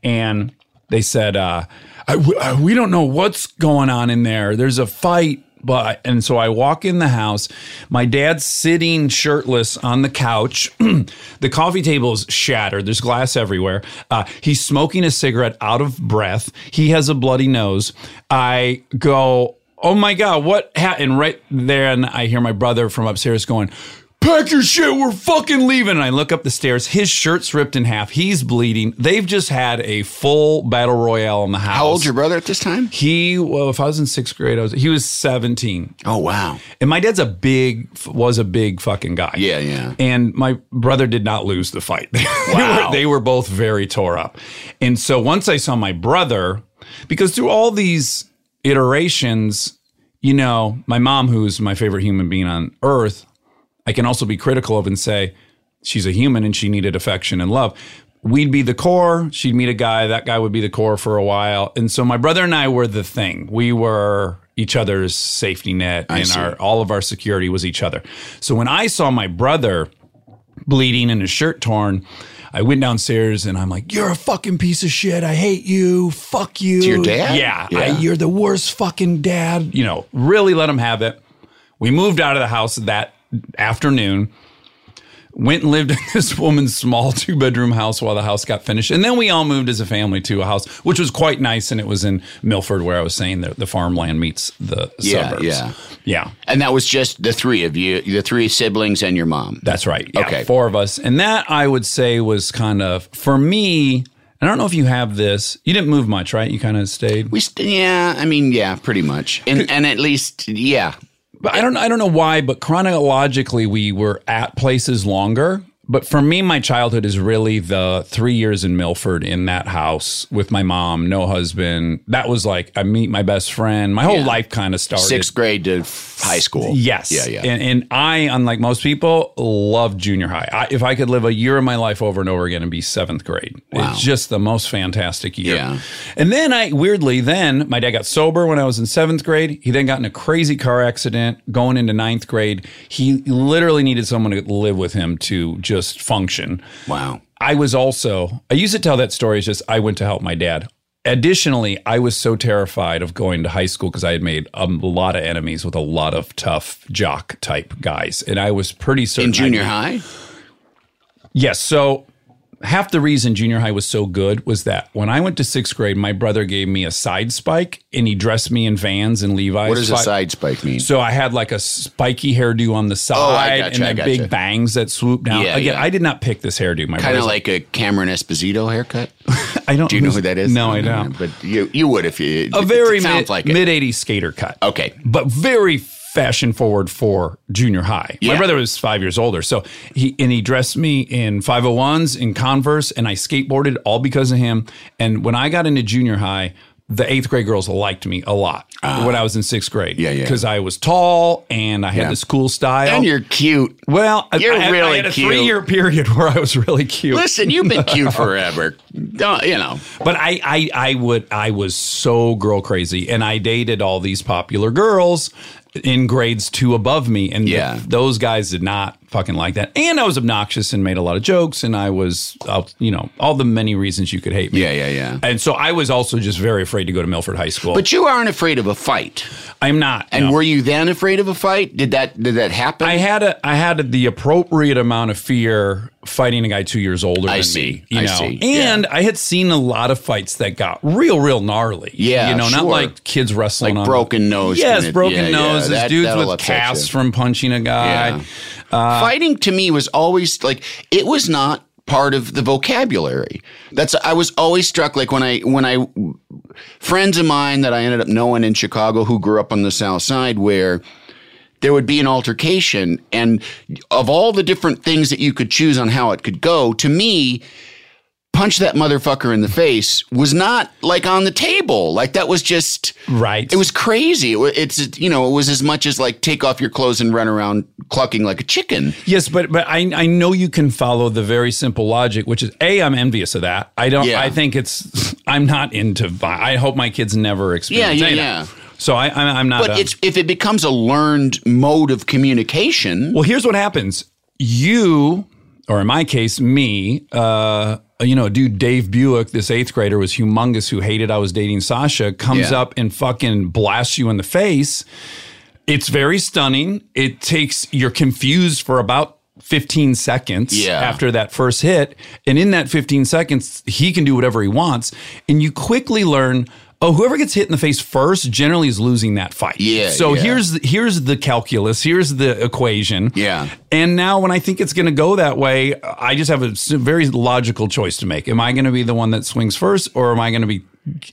And they said, uh, I, I- "We don't know what's going on in there. There's a fight." But and so I walk in the house. My dad's sitting shirtless on the couch. [CLEARS THROAT] the coffee table is shattered. There's glass everywhere. Uh, he's smoking a cigarette out of breath. He has a bloody nose. I go, "Oh my god, what?" happened? Right then, I hear my brother from upstairs going. Pack your shit, we're fucking leaving. And I look up the stairs. His shirt's ripped in half. He's bleeding. They've just had a full battle royale in the house. How old's your brother at this time? He, well, if I was in sixth grade, I was, he was 17. Oh wow. And my dad's a big, was a big fucking guy. Yeah, yeah. And my brother did not lose the fight. [LAUGHS] they, Wow. were, they were both very tore up. And so once I saw my brother, because through all these iterations, you know, my mom, who's my favorite human being on earth, I can also be critical of and say she's a human and she needed affection and love. We'd be the core. She'd meet a guy. That guy would be the core for a while. And so my brother and I were the thing. We were each other's safety net, and see. our all of our security was each other. So when I saw my brother bleeding and his shirt torn, I went downstairs and I'm like, "You're a fucking piece of shit. I hate you. Fuck you." your dad? Yeah. Yeah. I, you're the worst fucking dad. You know, really let him have it. We moved out of the house that afternoon. Went and lived in [LAUGHS] this woman's small two bedroom house while the house got finished. And then we all moved as a family to a house, which was quite nice. And it was in Milford, where I was saying that the farmland meets the Yeah, suburbs. yeah. Yeah. And that was just the three of you, the three siblings and your mom. That's right. Yeah, Okay. Four of us. And that I would say was kind of, for me, I don't know if you have this. You didn't move much, right? You kind of stayed. We st- yeah, I mean, yeah, pretty much. And and at least yeah. But I don't I don't know why, but chronologically we were at places longer. But for me, my childhood is really the three years in Milford in that house with my mom, no husband. That was like I meet my best friend. My whole Yeah. life kind of started. Sixth grade to high school. Yes. Yeah, yeah. And, and I, unlike most people, love junior high. I, if I could live a year of my life over and over again and be seventh grade, Wow. it's just the most fantastic year. Yeah. And then I, weirdly, then my dad got sober when I was in seventh grade. He then got in a crazy car accident going into ninth grade. He literally needed someone to live with him to just function. wow. I was also, I used to tell that story as just I went to help my dad. Additionally, I was so terrified of going to high school because I had made a lot of enemies with a lot of tough jock type guys. And I was pretty certain. In junior high? Yes. So half the reason junior high was so good was that when I went to sixth grade, my brother gave me a side spike and he dressed me in vans and Levi's. What does a So I- side spike mean? so I had like a spiky hairdo on the oh, side Oh, gotcha, and the gotcha. big bangs that swoop down. Yeah, Again, yeah. I did not pick this hairdo. My kind of like a Cameron Esposito haircut. [LAUGHS] I don't. Do you know who that is? No, I don't. But you you would if you. a very mid, like mid 80s skater cut. Okay. But very fashion forward for junior high. My brother was five years older. So he, and he dressed me in 501s, in Converse, and I skateboarded all because of him. And when I got into junior high, the eighth grade girls liked me a lot when I was in sixth grade. Ah. Yeah, yeah. Because I was tall and I had Yeah. this cool style. And you're cute. well, I- you're I, had- really I had a cute. three year period [LAUGHS] where I was really cute. Listen, you've been cute forever. [LAUGHS] Don't you know? But I, I, I would, I was so girl crazy, and I dated all these popular girls in grades two above me, and Yeah. th- those guys did not fucking like that. And I was obnoxious and made a lot of jokes, and I was, uh, you know, all the many reasons you could hate me. Yeah, yeah, yeah. And so I was also just very afraid to go to Milford High School. But you aren't afraid of a fight. I'm not. And no. were you then afraid of a fight? Did that did that happen? I had a I had the appropriate amount of fear fighting a guy two years older I than see. me. You I know, see. and I had seen a lot of fights that got real, real gnarly. Yeah, you know, not like kids wrestling Like on broken nose Yes, broken yeah, yeah, noses, that- dudes with casts from punching a guy. Yeah. Fighting to me was always like it was not part of the vocabulary. That's I was always struck like when I when I friends of mine that I ended up knowing in Chicago who grew up on the South Side where there would be an altercation and of all the different things that you could choose on how it could go to me punch that motherfucker in the face was not like on the table like that was just Right. it was crazy. It It's you know, it was as much as like take off your clothes and run around clucking like a chicken. Yes, but but I I know you can follow the very simple logic, which is a I'm envious of that. I don't. Yeah. I think it's. I'm not into. I hope my kids never experience. yeah, yeah. that. So I I'm, I'm not. But um, it's if it becomes a learned mode of communication. Well, here's what happens. You, or in my case, me, uh, you know, dude, Dave Buick, this eighth grader was humongous who hated I was dating Sasha, comes Yeah. up and fucking blasts you in the face. It's very stunning. It takes, you're confused for about 15 seconds Yeah. after that first hit. And in that 15 seconds, he can do whatever he wants. And you quickly learn, oh, whoever gets hit in the face first generally is losing that fight. Yeah, So yeah. here's the, here's the calculus. Here's the equation. Yeah. And now when I think it's going to go that way, I just have a very logical choice to make. Am I going to be the one that swings first or am I going to be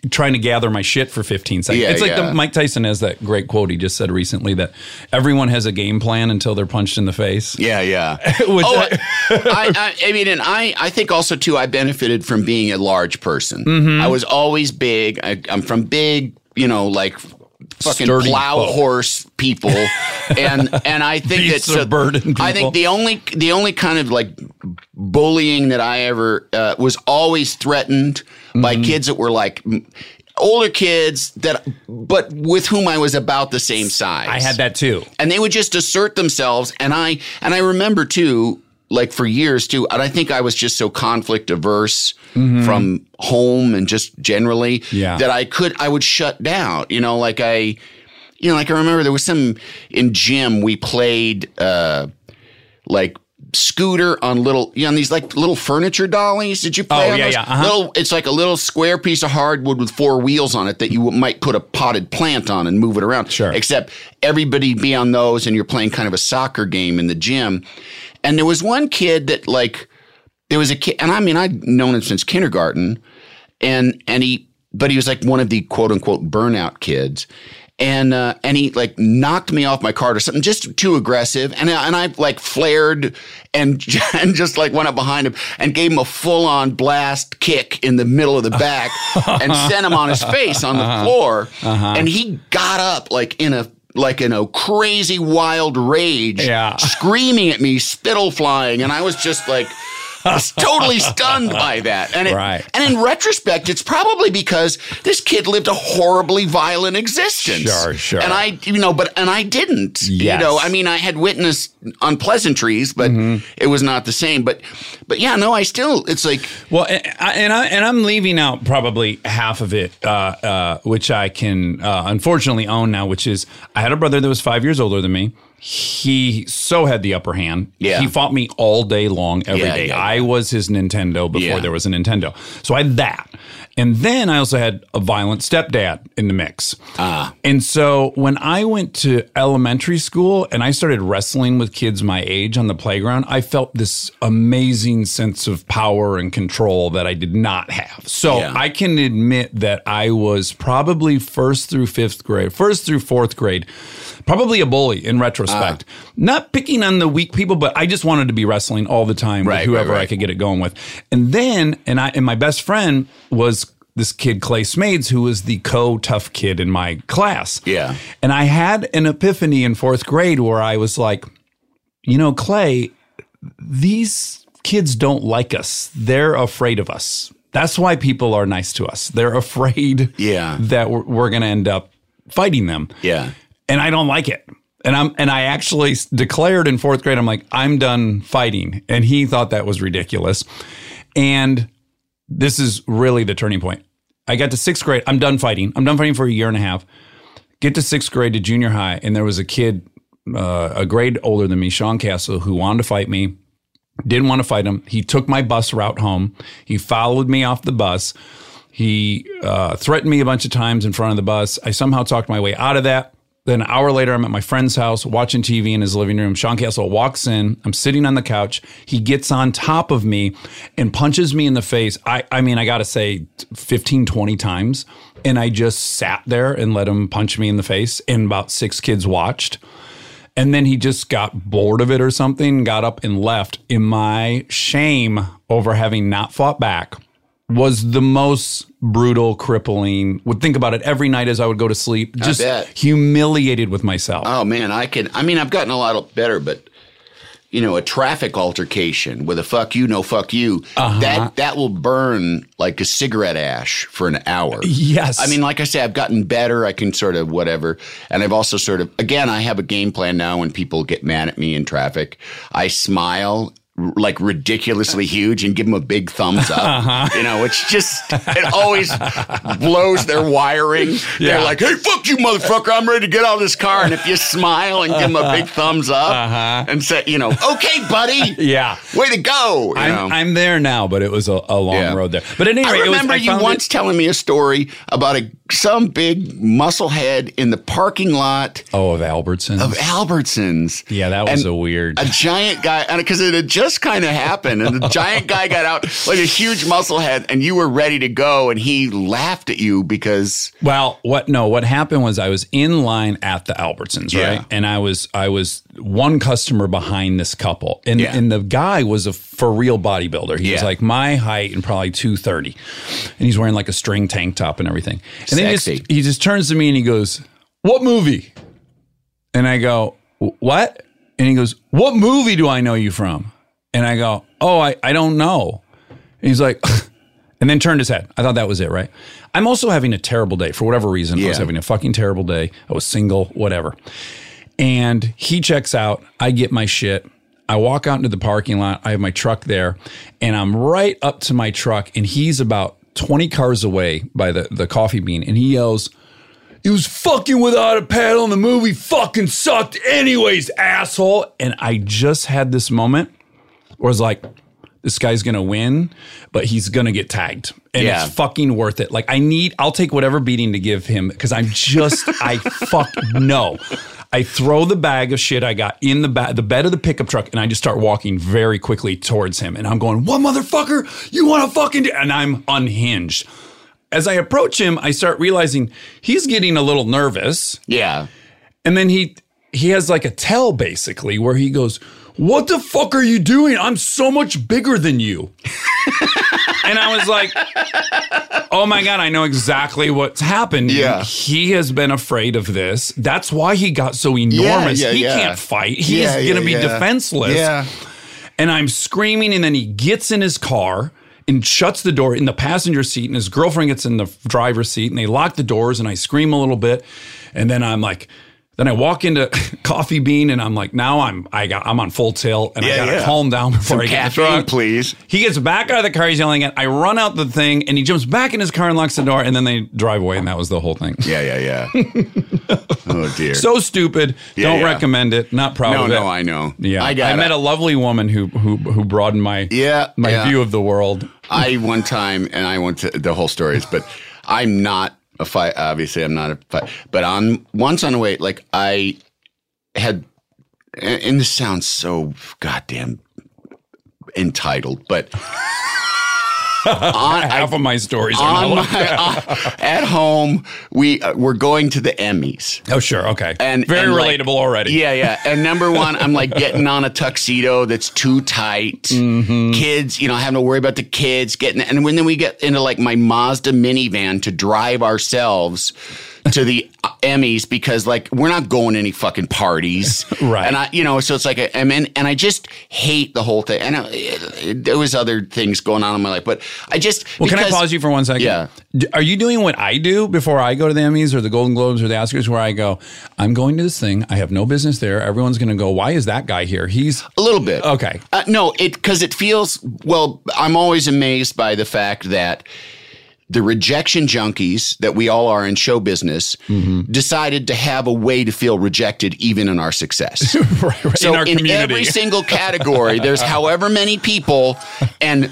trying to gather my shit for 15 seconds? Yeah, it's like yeah. the, Mike Tyson has that great quote he just said recently that everyone has a game plan until they're punched in the face. Yeah, yeah. [LAUGHS] Oh, [LAUGHS] I- I, I, mean, and I, I think also too, I benefited from being a large person. Mm-hmm. I was always big. I, I'm from big, you know, like fucking Sturdy plow folk. horse people, [LAUGHS] and and I think that Beasts burden I think the only the only kind of like bullying that I ever uh, was always threatened by Mm-hmm. kids that were like. Older kids that, but with whom I was about the same size. I had that too. and they would just assert themselves and i and i remember too like for years too and i think i was just so conflict averse from home and just generally Yeah. that i could i would shut down you know like i you know like i remember there was some in gym we played uh like scooter on little you know on these like little furniture dollies did you play Oh, on yeah, those? yeah, uh-huh. little it's like a little square piece of hardwood with four wheels on it that you might put a potted plant on and move it around Sure. except everybody be on those and you're playing kind of a soccer game in the gym. And there was one kid that like there was a kid and I mean I'd known him since kindergarten and and he but he was like one of the quote unquote burnout kids. And uh, and he like knocked me off my cart or something, just too aggressive. And and I like flared and [LAUGHS] and just like went up behind him and gave him a full on blast kick in the middle of the back [LAUGHS] and sent him on his face on the floor. And he got up like in a like in a crazy wild rage, Yeah. screaming at me, spittle flying, and I was just like. I was totally stunned by that. And it, Right. and in retrospect, it's probably because this kid lived a horribly violent existence. Sure, sure. And I, you know, but and I didn't. Yes. You know, I mean, I had witnessed unpleasantries, but Mm-hmm. it was not the same. But, but yeah, no, I still. It's like Well, and I, and I and I'm leaving out probably half of it, uh, uh, which I can uh, unfortunately own now. Which is, I had a brother that was five years older than me. He so had the upper hand. Yeah. he fought me all day long, every day. Yeah, yeah, I was his Nintendo before Yeah. there was a Nintendo. So I had that, and then I also had a violent stepdad in the mix. Ah, and so when I went to elementary school and I started wrestling with kids my age on the playground, I felt this amazing sense of power and control that I did not have. So Yeah. I can admit that I was probably first through fifth grade, first through fourth grade, probably a bully in retrospect. Ah. Not picking on the weak people, but I just wanted to be wrestling all the time Right, with whoever right, I could get it going with. And then, and I, and my best friend was this kid Clay Smades, who was the co tough kid in my class. Yeah. And I had an epiphany in fourth grade where I was like, you know, Clay, these kids don't like us. They're afraid of us. That's why people are nice to us. They're [LAUGHS] afraid Yeah. that we're, we're going to end up fighting them. Yeah. And I don't like it. And I'm and I actually declared in fourth grade, I'm like, I'm done fighting. And he thought that was ridiculous. And this is really the turning point. I got to sixth grade. I'm done fighting. I'm done fighting for a year and a half. Get to sixth grade to junior high, and there was a kid, uh, a grade older than me, Sean Castle, who wanted to fight me. Didn't want to fight him. He took my bus route home. He followed me off the bus. He uh, threatened me a bunch of times in front of the bus. I somehow talked my way out of that. Then an hour later, I'm at my friend's house watching TV in his living room. Sean Castle walks in. I'm sitting on the couch. He gets on top of me and punches me in the face. I, I mean, I got to say 15, 20 times. And I just sat there and let him punch me in the face. And about six kids watched. And then he just got bored of it or something, got up and left. In my shame over having not fought back was the most brutal, crippling. Would think about it every night as I would go to sleep. Just bet. humiliated with myself. Oh man, I can. I mean, I've gotten a lot better, but you know, a traffic altercation with a "fuck you, no fuck you" Uh-huh. that that will burn like a cigarette ash for an hour. Yes. I mean, like I say, I've gotten better. I can sort of whatever, and I've also sort of again, I have a game plan now. When people get mad at me in traffic, I smile. Like ridiculously huge and give them a big thumbs up. [LAUGHS] Uh-huh. You know, it's just, it always blows their wiring. They're like, hey, fuck you, motherfucker. I'm ready to get out of this car. And if you smile and give them a big thumbs up and say, you know, okay, buddy. Uh-huh. Yeah. Way to go. I'm, I'm there now, but it was a, a long Yeah. road there. But at any rate, I it was- remember you once it- telling me a story about a some big musclehead in the parking lot oh, of Albertsons. of Albertsons. yeah, that was And a weird. A giant guy, and because it had just kind of happened, and the [LAUGHS] giant guy got out like a huge musclehead, and you were ready to go, and he laughed at you because Well, what no, what happened was I was in line at the Albertsons, Yeah. right? And I was I was one customer behind this couple. And Yeah. and the guy was a for real bodybuilder. He was like my height and probably 230. And he's wearing like a string tank top and everything. And then he just, he just turns to me and he goes, "What movie?" And I go, "What?" And he goes, "What movie do I know you from?" And I go, "Oh, I I don't know." And he's like [LAUGHS] and then turned his head. I thought that was it, right? I'm also having a terrible day for whatever reason. I was having a fucking terrible day. I was single, whatever. And he checks out. I get my shit. I walk out into the parking lot. I have my truck there, and I'm right up to my truck, and he's about 20 cars away by the, the coffee bean, and he yells, He was fucking without a paddle, and the movie fucking sucked anyways, asshole. And I just had this moment where it's like, this guy's gonna win, but he's gonna get tagged. And Yeah. it's fucking worth it. Like I need, I'll take whatever beating to give him because I'm just, I [LAUGHS] fuck no. I throw the bag of shit I got in the ba- the bed of the pickup truck, and I just start walking very quickly towards him. And I'm going, "What motherfucker? You want to fucking?" Do-? And I'm unhinged. As I approach him, I start realizing he's getting a little nervous. yeah, And then he he has like a tell basically where he goes, "What the fuck are you doing? I'm so much bigger than you." [LAUGHS] and I was like, "Oh my god, I know exactly what's happened. Yeah. He has been afraid of this. That's why he got so enormous. yeah, he yeah. can't fight. He's Yeah, going to yeah, be yeah. defenseless." yeah. And I'm screaming, and then he gets in his car and shuts the door in the passenger seat, and his girlfriend gets in the driver's seat, and they lock the doors, and I scream a little bit, and then I'm like, then I walk into [LAUGHS] Coffee Bean, and I'm like, now I'm I got I'm on full tilt, and I gotta yeah. calm down [LAUGHS] before Some I get in the caffeine, truck. please. He gets back out of the car, he's yelling at. I run out the thing, and he jumps back in his car and locks the door, and then they drive away, and that was the whole thing. Yeah, yeah, yeah. [LAUGHS] oh dear. So stupid. Yeah, Don't yeah. recommend it. Not proud no, of it. no, I know. Yeah, I got. I met a lovely woman who who who broadened my Yeah, my yeah. view of the world. I one time, and I went to the whole story is, but I'm not a fight. Obviously, I'm not a fight. But on once on the way, like I had, and this sounds so goddamn entitled, but on, [LAUGHS] Half of my stories are on my, uh, [LAUGHS] at home, we uh, we're going to the Emmys. Oh, sure. Okay. And very and, like, relatable already. Yeah, yeah. And number one, I'm like [LAUGHS] getting on a tuxedo that's too tight. Mm-hmm. Kids, you know, having to worry about the kids getting. And when then we get into like my Mazda minivan to drive ourselves to the [LAUGHS] Emmys because like we're not going to any fucking parties, [LAUGHS] Right. And I, you know, so it's like, a, I mean, and I just hate the whole thing. And it, there was other things going on in my life, but I just. Well, can I pause you for one second? Yeah. Are you doing what I do before I go to the Emmys or the Golden Globes or the Oscars, where I go, I'm going to this thing. I have no business there. Everyone's going to go, why is that guy here? He's A little bit. Okay. Uh, no, it because it feels well. I'm always amazed by the fact that the rejection junkies that we all are in show business Mm-hmm. decided to have a way to feel rejected even in our success. [LAUGHS] right, right, So in our in every single category, there's [LAUGHS] however many people, and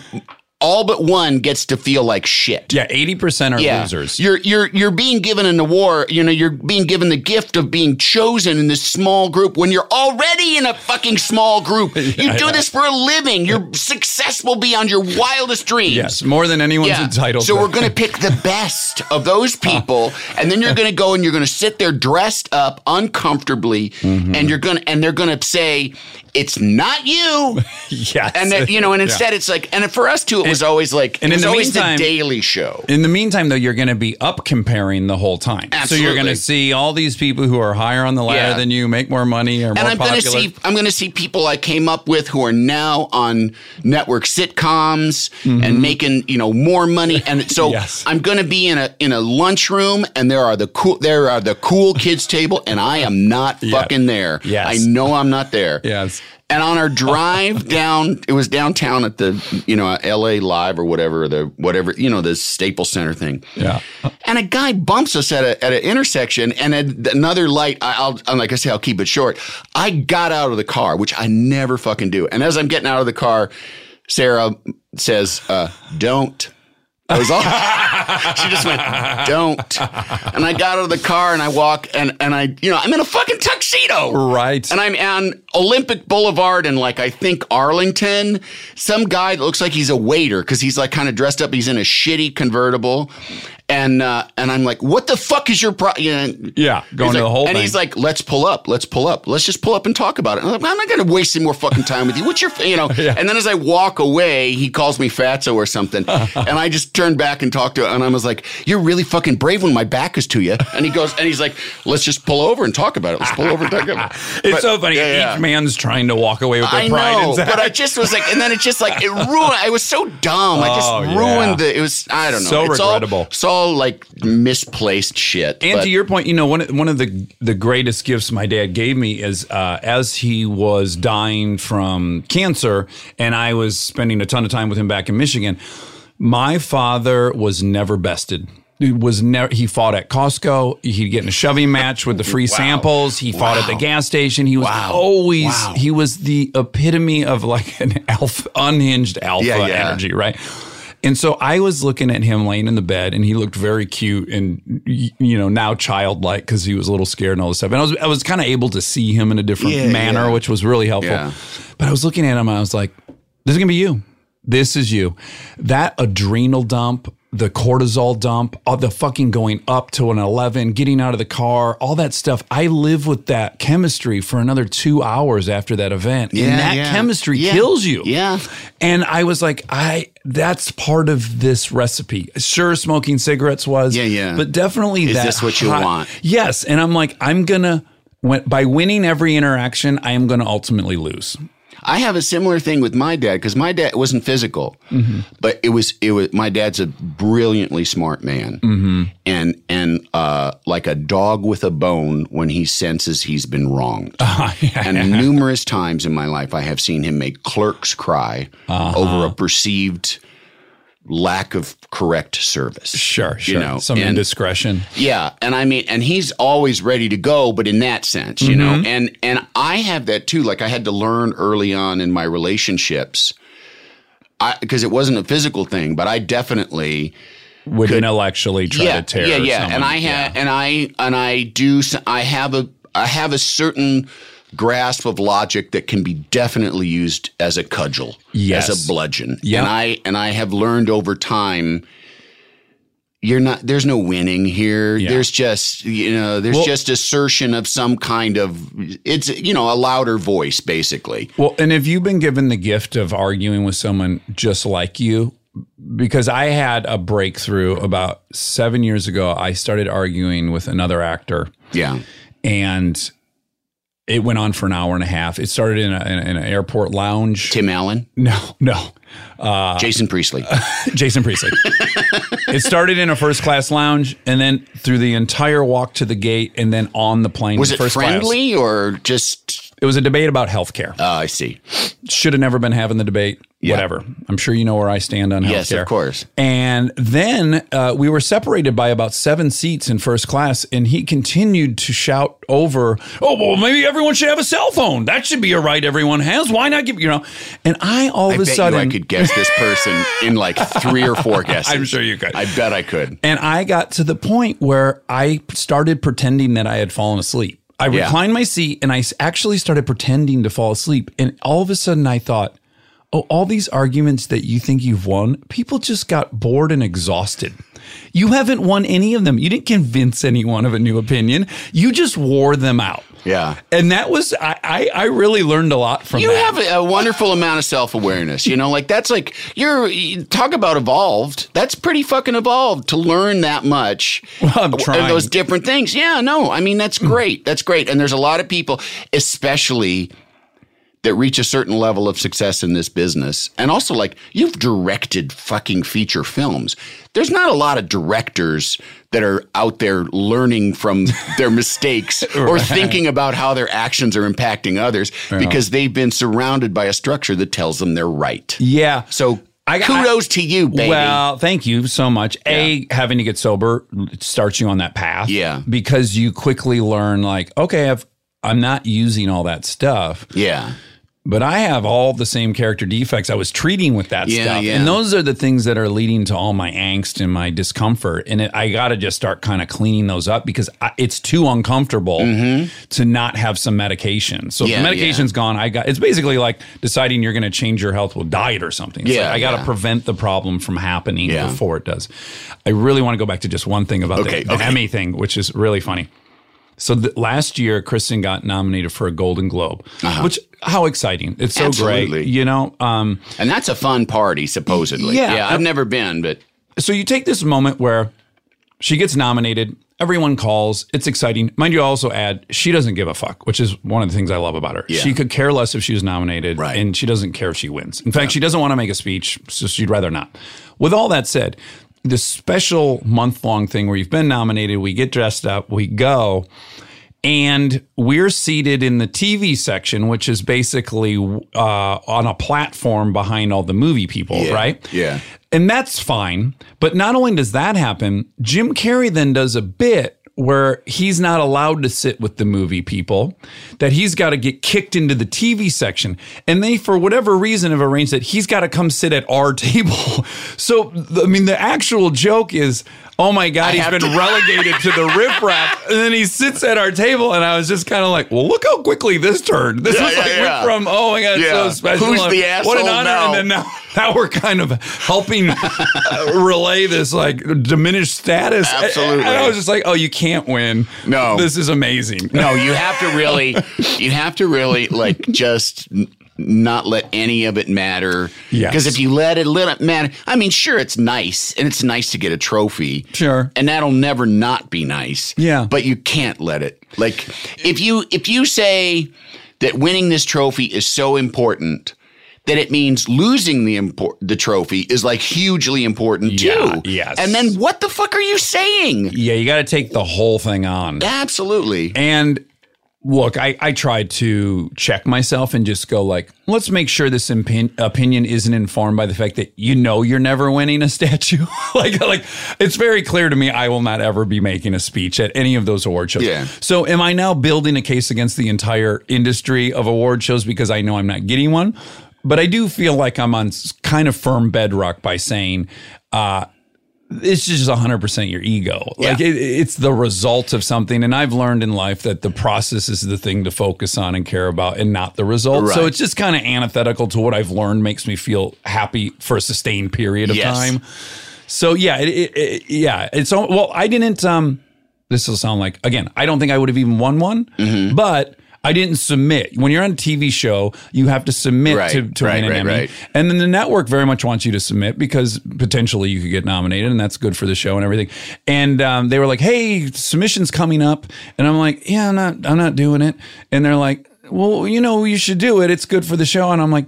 all but one gets to feel like shit. yeah, 80% are losers. You're you're you're being given an award. You know, you're being given the gift of being chosen in this small group when you're already in a fucking small group. [LAUGHS] You do this for a living. You're successful beyond your wildest dreams. yes, more than anyone's entitled So to. we're going to pick the best of those [LAUGHS] people, and then you're going to go and you're going to sit there dressed up uncomfortably, Mm-hmm. and you're going to and they're going to say it's not you. [LAUGHS] yes. And then, you know, and instead it's like, and for us too, it was always like, and it in was the always meantime- the Daily Show. In the meantime, though, you're going to be up comparing the whole time. So you're going to see all these people who are higher on the ladder Yeah. than you, make more money, or more and I'm popular. going to see I'm going to see people I came up with who are now on network sitcoms and making you know more money and so Mm-hmm. [LAUGHS] Yes. I'm going to be in a in a lunchroom and there are the cool there are the cool kids table and I am not Yeah. fucking there. Yes. I know I'm not there. Yes. And on our drive [LAUGHS] down, it was downtown at the, you know, L.A. Live or whatever, the whatever, you know, the Staples Center thing. Yeah. And a guy bumps us at a, at an intersection, and at another light. I'll, I'm like I say, I'll keep it short. I got out of the car, which I never fucking do. And as I'm getting out of the car, Sarah says, uh, "Don't." I was all. [LAUGHS] she just went, "Don't." And I got out of the car and I walk and and I, you know, I'm in a fucking tuxedo. Right. And I'm on Olympic Boulevard in like I think Arlington. Some guy that looks like he's a waiter because he's like kind of dressed up. He's in a shitty convertible, and uh, and I'm like, what the fuck is your problem? You know, Yeah, going to the whole And thing. he's like, let's pull up, let's pull up, let's just pull up and talk about it. I'm, like, I'm not going to waste any more fucking time with you. What's your, f-" you know? [LAUGHS] And then as I walk away, he calls me fatso or something, [LAUGHS] and I just turned back and talked to him, and I was like, you're really fucking brave when my back is to you. And he goes, and he's like, let's just pull over and talk about it. Let's pull over and talk about it. [LAUGHS] It's But- so funny. yeah, yeah. Each man's trying to walk away with their I pride know, and but I just was like, and then it just like it ruined. I was so dumb. I just Oh, yeah. ruined the. It was I don't know. So it's all- regrettable. All like misplaced shit. And but- to your point, you know, one of, one of the the greatest gifts my dad gave me is uh, as he was dying from cancer, and I was spending a ton of time with him back in Michigan. My father was never bested. He was never. He fought at Costco. He'd get in a shoving match with the [LAUGHS] free samples. He fought at the gas station. He was Wow. always. Wow. He was the epitome of like an alpha, unhinged alpha Yeah, yeah. energy, right? And so I was looking at him laying in the bed, and he looked very cute and you know now childlike because he was a little scared and all this stuff. And I was I was kind of able to see him in a different Yeah, manner, yeah. which was really helpful. Yeah. But I was looking at him, and I was like, "This is gonna be you. This is you." That adrenal dump. The cortisol dump, all the fucking going up to an 11, getting out of the car, all that stuff. I live with that chemistry for another two hours after that event. Yeah, and that yeah. chemistry Yeah. kills you. Yeah. And I was like, I that's part of this recipe. Sure, smoking cigarettes was. Yeah, yeah. But definitely Is that this what you hot- want? Yes. And I'm like, I'm gonna when, by winning every interaction, I am gonna ultimately lose. I have a similar thing with my dad because my dad wasn't physical, Mm-hmm. but it was it was my dad's a brilliantly smart man, Mm-hmm. and and uh, like a dog with a bone when he senses he's been wronged. [LAUGHS] And numerous times in my life, I have seen him make clerks cry Uh-huh. over a perceived lack of correct service. Sure, sure. You know, Some and- indiscretion. yeah, and I mean, and he's always ready to go, but in that sense, you know, Mm-hmm. and and I have that too. Like I had to learn early on in my relationships, because it wasn't a physical thing, but I definitely Would intellectually try yeah to tear. yeah yeah, someone. and I had and I and I do I have a I have a certain grasp of logic that can be definitely used as a cudgel, Yes. as a bludgeon. Yeah. And I and I have learned over time you're not there's no winning here. Yeah. There's just you know, there's Well- just assertion of some kind of it's you know, a louder voice basically. Well, and if you've been given the gift of arguing with someone just like you, because I had a breakthrough about seven years ago, I started arguing with another actor, Yeah. and it went on for an hour and a half. It started in, a, in, an airport lounge. Tim Allen, No, no, Jason Priestley. [LAUGHS] Jason Priestley. it started in a first class lounge, and then through the entire walk to the gate, and then on the plane. Was it first class. friendly or just It was a debate about healthcare. Oh, I see. should have never been having the debate. Yeah. Whatever. I'm sure you know where I stand on healthcare. Yes, of course. And then uh, we were separated by about seven seats in first class, and he continued to shout over, "Oh, well, maybe everyone should have a cell phone. That should be a right everyone has. Why not give you know?" And I all I of a sudden, could guess this person in like three or four [LAUGHS] guesses. I'm sure you could. I bet I could. And I got to the point where I started pretending that I had fallen asleep. I Yeah. reclined my seat and I actually started pretending to fall asleep. And all of a sudden I thought, oh, all these arguments that you think you've won, people just got bored and exhausted. You haven't won any of them. You didn't convince anyone of a new opinion. You just wore them out. Yeah. And that was, I, I, I really learned a lot from You that. have a, wonderful amount of self awareness. You know, like that's like you're you talk about evolved. That's pretty fucking evolved to learn that much. Well, I'm trying. those different things. Yeah, no, I mean that's hmm. great. That's great. And there's a lot of people, especially that reach a certain level of success in this business. And also, like, you've directed fucking feature films. There's not a lot of directors that are out there learning from [LAUGHS] their mistakes or thinking about how their actions are impacting others because they've been surrounded by a structure that tells them they're right. yeah. So, I- kudos to you, baby. Well, thank you so much. A, having to get sober starts you on that path. Yeah. Because you quickly learn, like, okay, I've, I'm not using all that stuff, yeah. But I have all the same character defects I was treating with that Yeah, stuff. yeah. And those are the things that are leading to all my angst and my discomfort. And it, I got to just start kind of cleaning those up because I, it's too uncomfortable to not have some medication. So if Mm-hmm. Yeah, the medication's gone, I got it's basically like deciding you're going to change your health with diet or something. It's Yeah, like I got to prevent the problem from happening before it does. I really want to go back to just one thing about Okay, the, the. Emmy thing, which is really funny. So the, last year, Kristen got nominated for a Golden Globe, which how exciting! It's so Uh-huh. Absolutely. great, you know. Um, And that's a fun party, supposedly. Yeah. Yeah. I've never been, but so you take this moment where she gets nominated, everyone calls, it's exciting. Mind you, I also add she doesn't give a fuck, which is one of the things I love about her. Yeah. She could care less if she was nominated, Right. and she doesn't care if she wins. In fact, she doesn't want to make a speech, so she'd rather not. With all that said, this special month long thing where you've been nominated, we get dressed up, we go. And we're seated in the TV section, which is basically uh, on a platform behind all the movie people, Yeah, right? yeah. And that's fine. But not only does that happen, Jim Carrey then does a bit where he's not allowed to sit with the movie people, that he's got to get kicked into the TV section. And they, for whatever reason, have arranged that he's got to come sit at our [LAUGHS] table. So, I mean, the actual joke is, oh my God, I he's been to- [LAUGHS] relegated to the riffraff. And then he sits at our table. And I was just kind of like, well, look how quickly this turned. This Yeah, was yeah, like, yeah. went from, oh my God, Yeah. so special. Who's and the What an asshole honor. now? And then now, [LAUGHS] now we're kind of helping uh, relay this like diminished status. Absolutely. And I was just like, oh, you can't win. No. This is amazing. No, you have to [LAUGHS] really, you have to really like just not let any of it matter. Yeah. Because if you let it let it matter, I mean, sure, it's nice and it's nice to get a trophy. Sure. And that'll never not be nice. Yeah. But you can't let it. Like if you if you say that winning this trophy is so important. That it means losing the import, the trophy is like hugely important Yeah, too. yes. And then what the fuck are you saying? Yeah, you got to take the whole thing on. Absolutely. And look, I, I tried to check myself and just go like, let's make sure this opin- opinion isn't informed by the fact that you know you're never winning a [LAUGHS] statue. like, like it's very clear to me I will not ever be making a speech at any of those award shows. Yeah. So am I now building a case against the entire industry of award shows because I know I'm not getting one? But I do feel like I'm on kind of firm bedrock by saying, uh, it's just 100% your ego. Like it, it's the result of something. And I've learned in life that the process is the thing to focus on and care about and not the result. So it's just kind of antithetical to what I've learned makes me feel happy for a sustained period of Yes. time. So yeah, it, it, it, yeah, it's well, I didn't, um, this will sound like, again, I don't think I would have even won one, Mm-hmm. but I didn't submit. When you're on a TV show, you have to submit Right, to, to right, win an right, Emmy. right. And then the network very much wants you to submit because potentially you could get nominated, and that's good for the show and everything. And um, they were like, "Hey, submissions coming up," and I'm like, "Yeah, I'm not, I'm not doing it." And they're like, "Well, you know, you should do it. It's good for the show." And I'm like.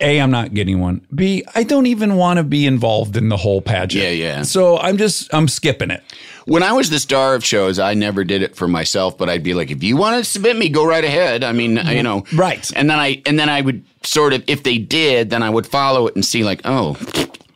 A, I'm not getting one. B, I don't even want to be involved in the whole pageant. Yeah, yeah. So I'm just, I'm skipping it. When I was the star of shows, I never did it for myself, but I'd be like, if you want to submit me, go right ahead. I mean, you know, Right. And then I and then I would sort of, if they did, then I would follow it and see like, oh,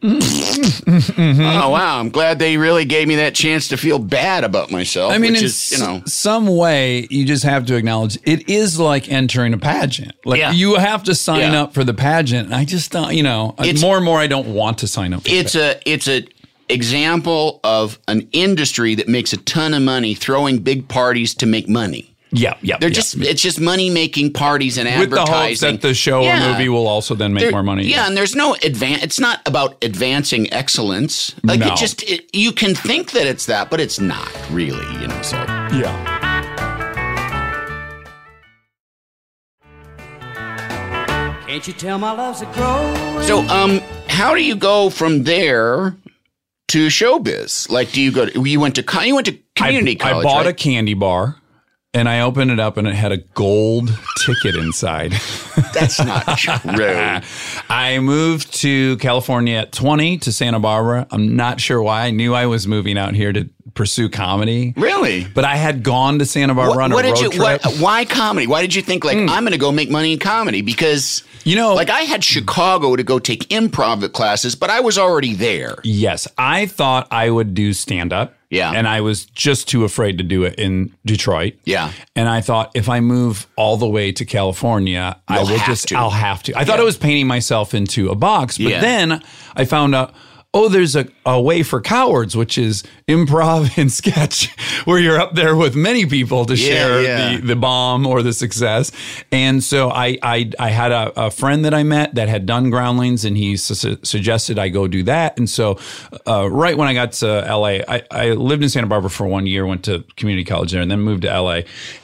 Mm-hmm. oh wow, I'm glad they really gave me that chance to feel bad about myself. I mean, which in is, you know, some way, you just have to acknowledge it is like entering a pageant. Like Yeah. you have to sign Yeah. up for the pageant. And I just don't, you know, uh, It's- more and more I don't want to sign up. For it's a it's a example of an industry that makes a ton of money throwing big parties to make money. Yeah, yeah. They're yeah. just it's just money making parties and with the hopes that the show Yeah. or movie will also then make There- more money. Yeah, and there's no advan It's not about advancing excellence. Like No. it just it, you can think that it's that, but it's not really. You know. So yeah. Can't you tell my love's a growing? so um, how do you go from there to showbiz? Like, do you go? To, you went to you went to community I, college. I bought a candy bar. And I opened it up and it had a gold ticket inside. [LAUGHS] That's not true. [LAUGHS] I moved to California at 20 to Santa Barbara. I'm not sure why. I knew I was moving out here to pursue comedy. Really? But I had gone to Santa Barbara What, on a what road did you? trip. What, why comedy? Why did you think like hmm. I'm going to go make money in comedy? Because You know- like I had Chicago to go take improv classes, but I was already there. Yes, I thought I would do stand up. Yeah. And I was just too afraid to do it in Detroit. Yeah. And I thought if I move all the way to California, I You'll will just to. I'll have to. I thought I was painting myself into a box, but Yeah. then I found out oh, there's a, a way for cowards, which is improv and [LAUGHS] sketch, where you're up there with many people to Yeah, share yeah. the the bomb or the success. And so I I, I had a, a friend that I met that had done groundlings, and he su- suggested I go do that. And so uh, right when I got to LA, I, I lived in Santa Barbara for one year, went to community college there, and then moved to LA,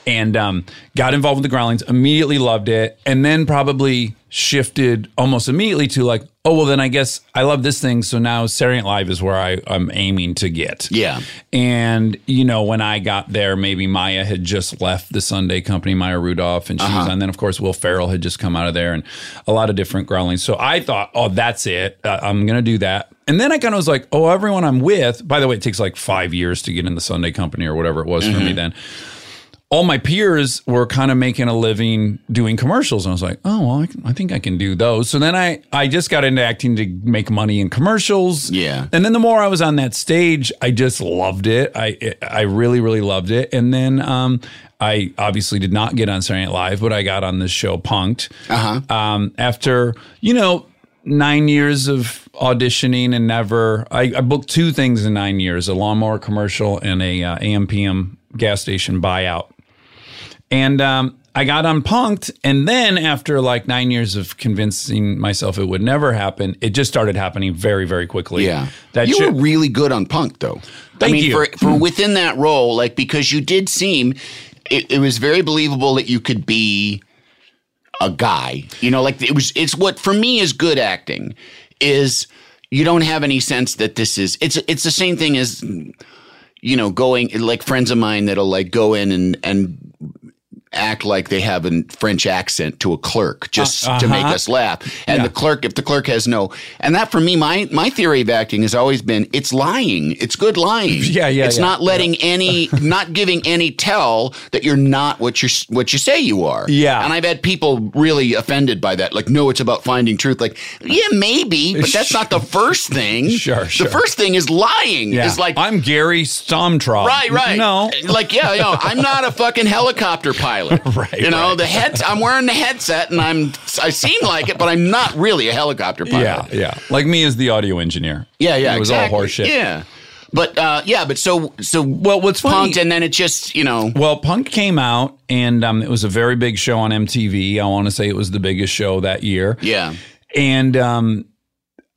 and um, got involved with the groundlings. Immediately loved it, and then probably shifted almost immediately to like, oh well, then I guess I love this thing. So now Night Live is where I, I'm aiming to get. Yeah. And, you know, when I got there, maybe Maya had just left the Sunday company, Maya Rudolph, and she was on. Then, of course, Will Ferrell had just come out of there and a lot of different groundlings. So I thought, oh, that's it. Uh, I'm going to do that. And then I kind of was like, oh, everyone I'm with, by the way, it takes like five years to get in the Sunday company or whatever it was for me then. All my peers were kind of making a living doing commercials. And I was like, oh, well, I, can- I think I can do those. So then I, I just got into acting to make money in commercials. Yeah. And then the more I was on that stage, I just loved it. I I really really loved it. And then um, I obviously did not get on Saturday Night Live, but I got on this show Punked. Uh-huh. Um, after you know nine years of auditioning and never, I, I booked two things in nine years: a lawnmower commercial and a uh, AMPM gas station buyout. And um, I got on Punked. And then after like nine years of convincing myself it would never happen, it just started happening very, very quickly. Yeah. That you shit- were really good on punk though. I mean, you. for for within that role, like because you did seem it, it was very believable that you could be a guy. You know, like it was it's what for me is good acting is you don't have any sense that this is it's it's the same thing as you know going like friends of mine that'll like go in and and act like they have a French accent to a clerk just uh, to make uh-huh. us laugh. And Yeah. the clerk, if the clerk has no, and that for me, my my theory of acting has always been it's lying. It's good lying. [LAUGHS] Yeah, yeah, It's yeah. not letting any, [LAUGHS] not giving any tell that you're not what you're what you say you are. Yeah. And I've had people really offended by that. Like, no, it's about finding truth. Like, yeah, maybe, but [LAUGHS] that's not the first thing. Sure, sure. The first thing is lying. Yeah. Is like I'm Gary Stomtrop. Right, right. No. Like, yeah, yeah. I'm not a fucking helicopter pilot. Pilot. [LAUGHS] Right, You know, right. the head. I'm wearing the headset, and I'm. I seem like it, but I'm not really a helicopter pilot. Yeah, yeah. Like me as the audio engineer. yeah, yeah. It was exactly. all horseshit. Yeah, but uh, yeah, but so so. Well, what's funny- punked, and then it just you know. Well, Punk came out, and um, it was a very big show on MTV. I want to say it was the biggest show that year. Yeah. And um,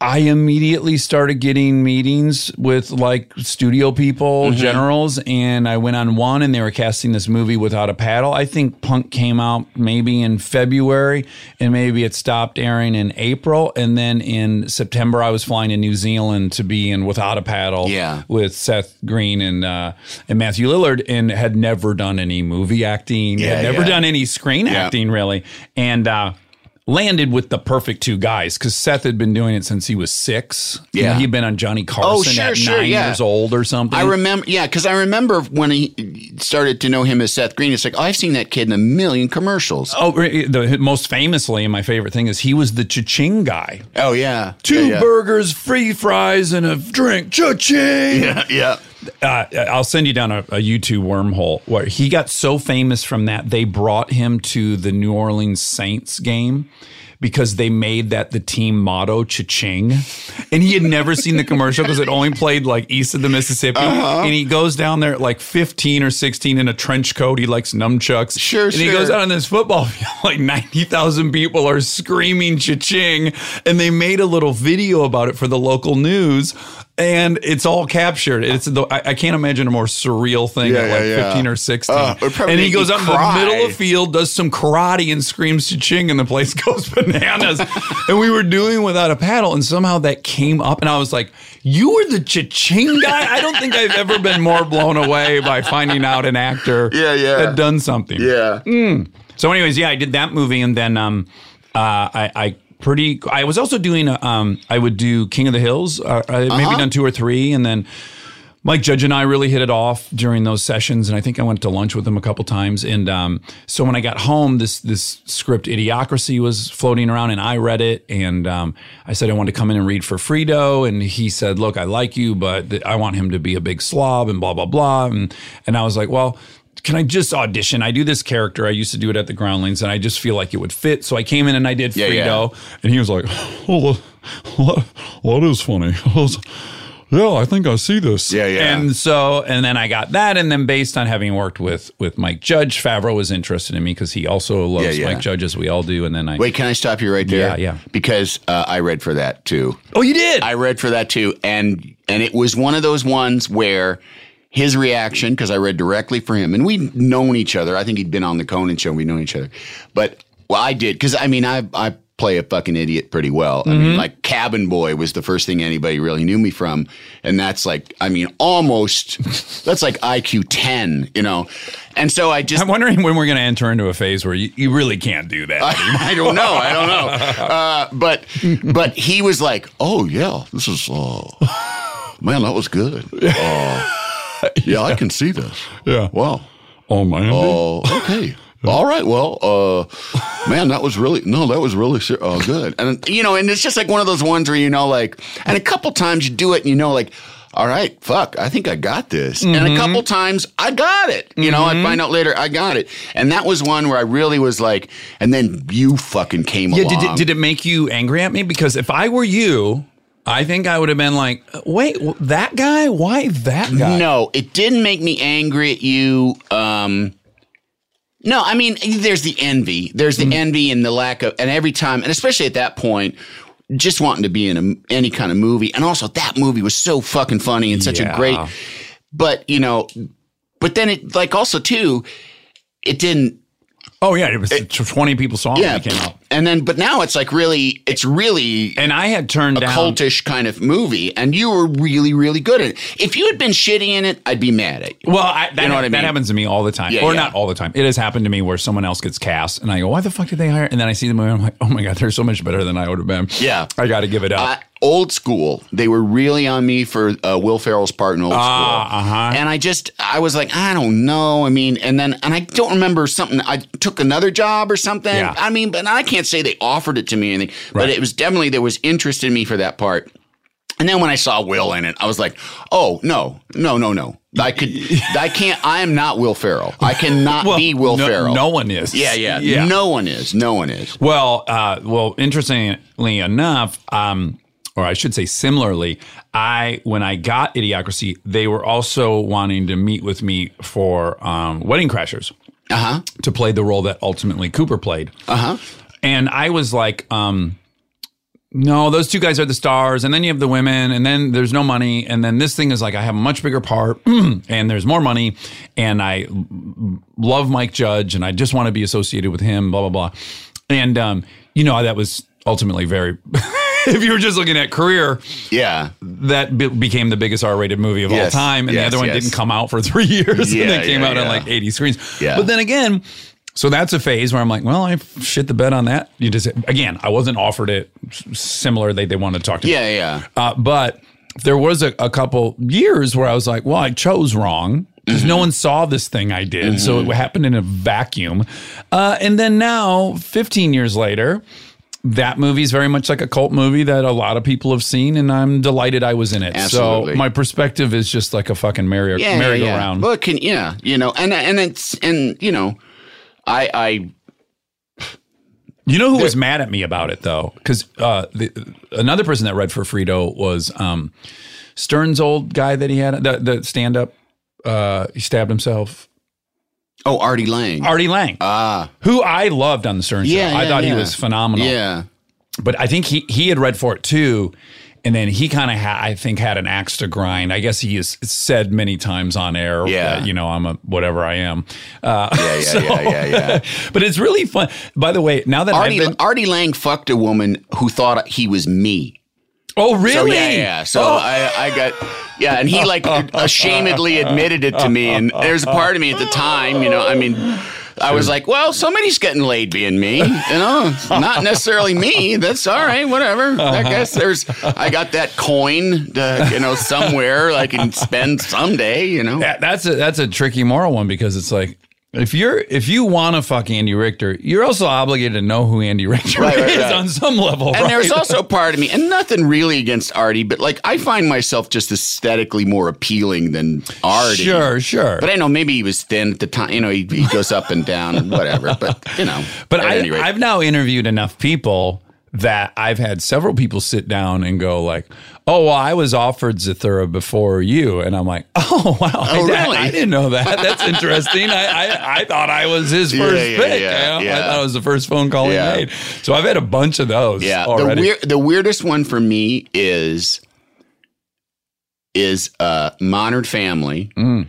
I immediately started getting meetings with like studio people, Mm-hmm. generals, and I went on one and they were casting this movie without a paddle. I think Punk came out maybe in February and maybe it stopped airing in April. And then in September, I was flying to New Zealand to be in Without a Paddle Yeah. with Seth Green and uh, and Matthew Lillard and had never done any movie acting, Yeah, had never yeah. done any screen Yeah. acting really. And uh, landed with the perfect two guys because Seth had been doing it since he was six. You know, Yeah. he'd been on Johnny Carson Oh, sure, at sure, nine yeah. years old or something. I remember, yeah, because I remember when he started to know him as Seth Green. It's like, oh, I've seen that kid in a million commercials. Oh, the most famously, and my favorite thing is he was the cha-ching guy. Oh yeah, Two yeah, yeah. burgers, free fries, and a drink. Cha-ching! Yeah, yeah. Uh, I'll send you down a, a YouTube wormhole. Where he got so famous from that they brought him to the New Orleans Saints game because they made that the team motto cha-ching. And he had never seen the commercial because it only played like east of the mississippi. Uh-huh. and he goes down there at like 15 or 16 in a trench coat. He likes nunchucks. Sure, and he goes out on this football [LAUGHS] field like 90,000 people are screaming cha-ching. And they made a little video about it for the local news and it's all captured. It's the I, I can't imagine a more surreal thing Yeah, at like yeah, yeah. 15 or 16. Uh, it would probably and he goes out in the middle of the field, does some karate, and screams cha-ching, and the place [LAUGHS] goes bananas. and we were doing without a paddle, and somehow that came up, and I was like, "You were the cha-ching guy." I don't think I've ever been more blown away by finding out an actor [LAUGHS] Yeah, yeah. had done something. Yeah. So, anyways, yeah, I did that movie, and then um, uh, I, I pretty. I was also doing. Um, I would do King of the Hills. Uh, I Uh-huh. maybe done two or three, and then Mike Judge and I really hit it off during those sessions, and I think I went to lunch with him a couple times. And um, so when I got home, this this script Idiocracy was floating around, and I read it, and um, I said I wanted to come in and read for Frito, and he said, "Look, I like you, but th- I want him to be a big slob," and blah blah blah, and and I was like, well. Can I just audition? I do this character. I used to do it at the Groundlings, and I just feel like it would fit. So I came in and I did Yeah, yeah. Frito, and he was like, "Oh, what? What is funny?" [LAUGHS] I was, yeah, I think I see this. Yeah, yeah. And so, and then I got that, and then based on having worked with with Mike Judge, Favreau was interested in me because he also loves Yeah, yeah. Mike Judge as we all do. And then I Wait, can I stop you right there? Yeah, yeah. Because uh, I read for that too. oh, you did. I read for that too, and and it was one of those ones where his reaction, because I read directly for him, and we'd known each other. I think he'd been on the Conan show. We'd known each other, but well, I did because I mean I I play a fucking idiot pretty well. I Mm-hmm. mean, like Cabin Boy was the first thing anybody really knew me from, and that's like I mean almost that's like IQ ten, you know, and so I just I'm wondering when we're going to enter into a phase where you, you really can't do that. [LAUGHS] I don't know. I don't know. [LAUGHS] Uh, but but he was like, "Oh yeah, this is uh, man, that was good. [LAUGHS] [LAUGHS] yeah, I can see this. Yeah. Wow. oh man. Oh, okay. [LAUGHS] All right. Well, uh, man, that was really no, that was really uh, good. And you know, and it's just like one of those ones where you know, like, and a couple times you do it, and you know, like. All right, fuck, I think I got this. And a couple times I got it. You know, I find out later I got it. And that was one where I really was like, and then you fucking came yeah. along. Did it, did it make you angry at me? Because if I were you, I think I would have been like, wait, that guy? Why that guy? No, it didn't make me angry at you. Um, no, I mean, there's the envy. There's Mm-hmm. the envy and the lack of, and every time, and especially at that point, just wanting to be in a, any kind of movie. And also, that movie was so fucking funny and such Yeah. a great, but, you know, but then it, like, also, too, it didn't, Oh yeah, it was 20 people saw it yeah. when it came out. And then, but now it's like really, it's really And I had turned a down cultish kind of movie, and you were really, really good at it. If you had been shitty in it, I'd be mad at you. Well, I, that, You know what I mean? that happens to me all the time, Yeah, or yeah. not all the time. It has happened to me where someone else gets cast, and I go, "Why the fuck did they hire?" And then I see the movie, and I'm like, "Oh my god, they're so much better than I would have been." Yeah. I got to give it up. Uh, old school. They were really on me for uh, Will Ferrell's part in old Ah, school. uh-huh. And I just, I was like, I don't know. I mean, and then, and I don't remember something. I took another job or something. Yeah. I mean, but I can't say they offered it to me or anything, but it was definitely, there was interest in me for that part. And then when I saw Will in it, I was like, "Oh no, no, no, no! I could, [LAUGHS] I can't. I am not Will Ferrell. I cannot Well, be Will no, Ferrell. no one is. Yeah, yeah, Yeah. No one is. No one is. Well, uh, well, interestingly enough, um, or I should say, similarly, I when I got Idiocracy, they were also wanting to meet with me for um, Wedding Crashers Uh huh. to play the role that ultimately Cooper played. Uh huh. And I was like, um, no, those two guys are the stars. And then you have the women, and then there's no money. And then this thing is like, I have a much bigger part, [CLEARS THROAT] and there's more money. And I love Mike Judge, and I just want to be associated with him, blah, blah, blah. And, um, you know, that was ultimately very, [LAUGHS] if you were just looking at career, Yeah. that be- became the biggest R-rated movie of Yes, all time, and yes, the other one yes. didn't come out for three [LAUGHS] years, Yeah, and then came yeah, out on like 80 screens. Yeah. But then again, so that's a phase where I'm like, well, I shit the bed on that. You just again, I wasn't offered it similar. They they wanted to talk to me. Yeah. Yeah. Uh, but there was a, a couple years where I was like, well, I chose wrong. Because Mm-hmm. no one saw this thing I did. So it happened in a vacuum. Uh, and then now, 15 years later, that movie is very much like a cult movie that a lot of people have seen, and I'm delighted I was in it. Absolutely. So my perspective is just like a fucking merry, Yeah. yeah, merry-go-round. yeah. Well, it can yeah, you know, and and it's and you know, I I You know who was mad at me about it though? Because uh, the, another person that read for Frito was um, Stern's old guy that he had, the, the stand up. Uh, he stabbed himself. oh Artie Lange. Artie Lange, Ah. who I loved on the Stern Yeah, show. I yeah, thought he was phenomenal. Yeah. But I think he he had read for it too. And then he kind of, ha- I think, had an axe to grind. I guess he has said many times on air Yeah. that, you know, I'm a whatever I am. Uh, Yeah, yeah, [LAUGHS] yeah, yeah, yeah. [LAUGHS] but it's really fun. By the way, now that Artie I've been. Artie Lange fucked a woman who thought he was me. Oh, really? So yeah, yeah. So Oh. I, I got yeah, and he like [LAUGHS] ashamedly admitted it to me. And there's a part of me at the time, you know. I mean, I was like, well, somebody's getting laid being me, you know. Not necessarily me. That's all right, whatever. I uh-huh. guess there's. I got that coin, to, you know, somewhere I can spend someday, you know. Yeah, that's a that's a tricky moral one because it's like if you're if you want to fuck Andy Richter, you're also obligated to know who Andy [LAUGHS] Richter Right, right, is right. on some level. And there's also part of me, and nothing really against Artie, but like I find myself just aesthetically more appealing than Artie. sure, sure. But I know maybe he was thin at the time. You know, he, he goes up and down and whatever. But you know, But I. I've now interviewed enough people that I've had several people sit down and go like, "Oh, well, I was offered Zathura before you," and I'm like, [LAUGHS] "Oh, wow, I, Oh, really? I didn't know that. That's interesting. I, I I thought I was his first yeah, pick. yeah, you know? yeah. I thought it was the first phone call he made. So I've had a bunch of those. yeah, the already. the weirdest one for me is is uh, Modern Family. Mm.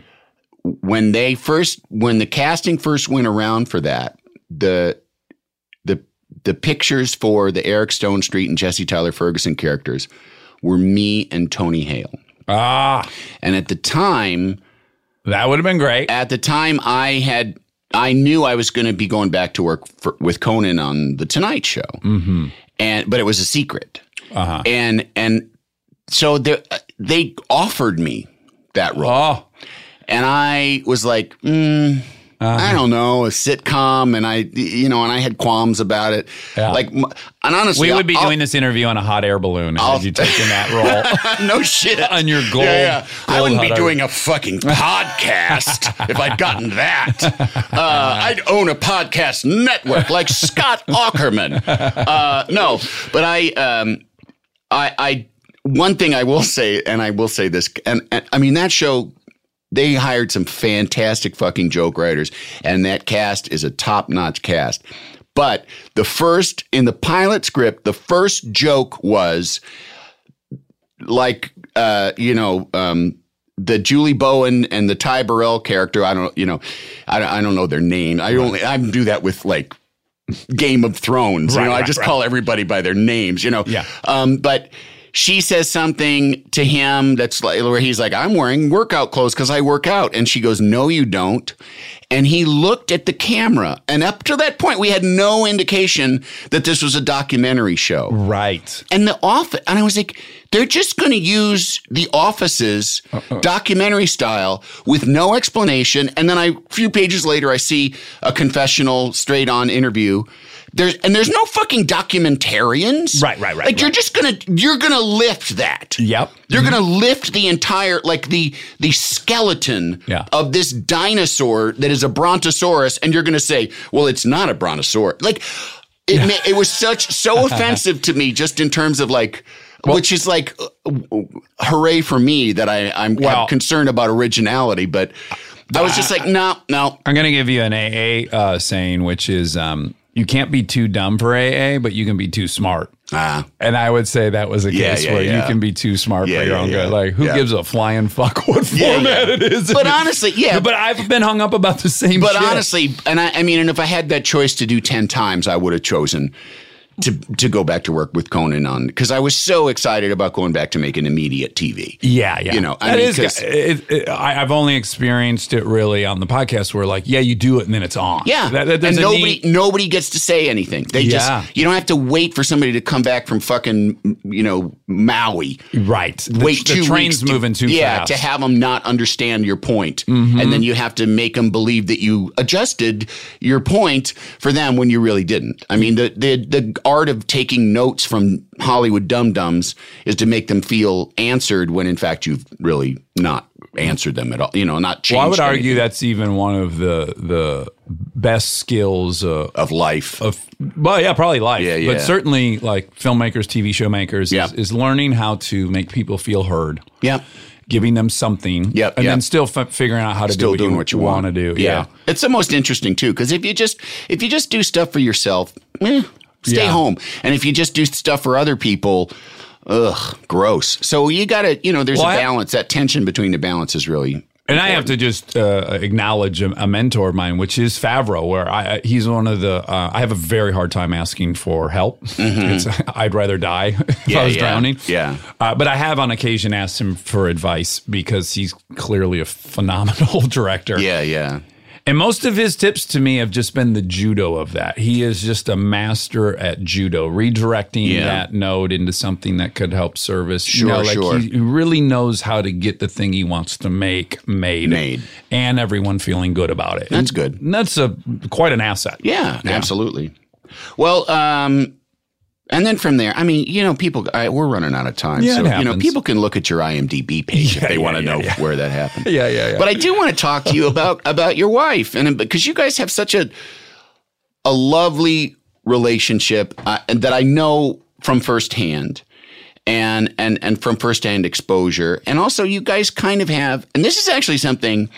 When they first, when the casting first went around for that, the the pictures for the Eric Stonestreet and Jesse Tyler Ferguson characters were me and Tony Hale. ah, And at the time, that would have been great. at the time I had I knew I was going to be going back to work for, with Conan on the Tonight Show, mm-hmm. and but it was a secret, Uh-huh. and and so they they offered me that role, Oh, and I was like, mm, I don't know, a sitcom, and I you know, and I had qualms about it, Yeah. like, and honestly, we would be I'll- doing this interview on a hot air balloon had you taken that role. [LAUGHS] no shit [LAUGHS] On your gold- Yeah, yeah. I wouldn't be doing a fucking podcast [LAUGHS] if I'd gotten that. Uh, I'd own a podcast network like Scott Aukerman. Uh, no, but I, um, I, I, one thing I will say, and I will say this, and, and I mean that show. They hired some fantastic fucking joke writers, and that cast is a top notch cast. But the first, in the pilot script, the first joke was like uh, you know um, the Julie Bowen and the Ty Burrell character. I don't you know I don't, I don't know their name. I only I do that with like Game of Thrones. you Right, know, I just right. call everybody by their names. You know. Yeah. Um, but she says something to him that's like where he's like, "I'm wearing workout clothes because I work out," and she goes, "No, you don't." And he looked at the camera, and up to that point, we had no indication that this was a documentary show. right. And the office, and I was like, they're just going to use the offices uh-uh. documentary style with no explanation. And then I, a few pages later, I see a confessional straight on interview there's and there's no fucking documentarians. Right, right, right, Like you're just gonna you're gonna lift that. Yep. You're gonna lift the entire like the the skeleton Yeah. of this dinosaur that is a brontosaurus, and you're gonna say, well, it's not a brontosaurus. Like it ma- it was such so [LAUGHS] offensive to me just in terms of like which is like uh, hooray for me that I I'm Well- concerned about originality, but I was just like, no, no. I'm going to give you an AA uh, saying, which is um, you can't be too dumb for AA, but you can be too smart. Ah. And I would say that was a Yeah, case yeah, where you can be too smart Yeah, for your own yeah. good. Like, who Yeah. gives a flying fuck [LAUGHS] what format yeah. it is? But honestly, yeah. But I've been hung up about the same But shit. honestly, and I, I mean, and if I had that choice to do 10 times, I would have chosen to, to go back to work with Conan on because I was so excited about going back to making immediate TV. Yeah, yeah. You know, I That mean, is- it, it, I, I've only experienced it really on the podcast where, like, yeah, you do it and then it's on. Yeah, That, that, and nobody neat- nobody gets to say anything. They Yeah. just you don't have to wait for somebody to come back from fucking you know Maui. right. Wait the two train's weeks to- moving too yeah, fast. Mm-hmm. to have them not understand your point. and then you have to make them believe that you adjusted your point for them when you really didn't. I mean, the the the art of taking notes from Hollywood dum dums is to make them feel answered when in fact you've really not answered them at all. You know, not changed. well, I would argue that's even one of the the best skills uh, of life. of well, yeah, probably life. Yeah, yeah. But certainly, like filmmakers, TV show makers, Yeah. is, is learning how to make people feel heard. yeah. Giving them something, Yep, and yep. then still f- figuring out how to still do what doing you what you want to do. Yeah. it's the most interesting too because if you just if you just do stuff for yourself, eh, stay Yeah. home. And if you just do stuff for other people, ugh, gross. So you got to you know there's Well, a I- balance. That tension between the balance is really. And I have to just uh, acknowledge a, a mentor of mine, which is Favreau, where I, I- he's one of the. Uh, I have a very hard time asking for help. It's, [LAUGHS] I'd rather die [LAUGHS] if Mm-hmm. Yeah, I was yeah, drowning. yeah. Uh, but I have on occasion asked him for advice because he's clearly a phenomenal [LAUGHS] director. Yeah, yeah. And most of his tips to me have just been the judo of that. He is just a master at judo, redirecting Yeah. that node into something that could help service. Sure, you know, like sure. He, really knows how to get the thing he wants to make made, Made. and everyone feeling good about it. That's And good. That's a quite an asset. Yeah, absolutely. Well, um, and then from there, I mean, you know, people, I, we're running out of time. Yeah, so, you know, people can look at your IMDb page Yeah, if they [LAUGHS] yeah, want to yeah, know where that happened. Yeah, yeah, yeah. But I do want to talk to you about about your wife, and because you guys have such a a lovely relationship, uh, and that I know from firsthand, and and and from firsthand exposure, and also you guys kind of have, and this is actually something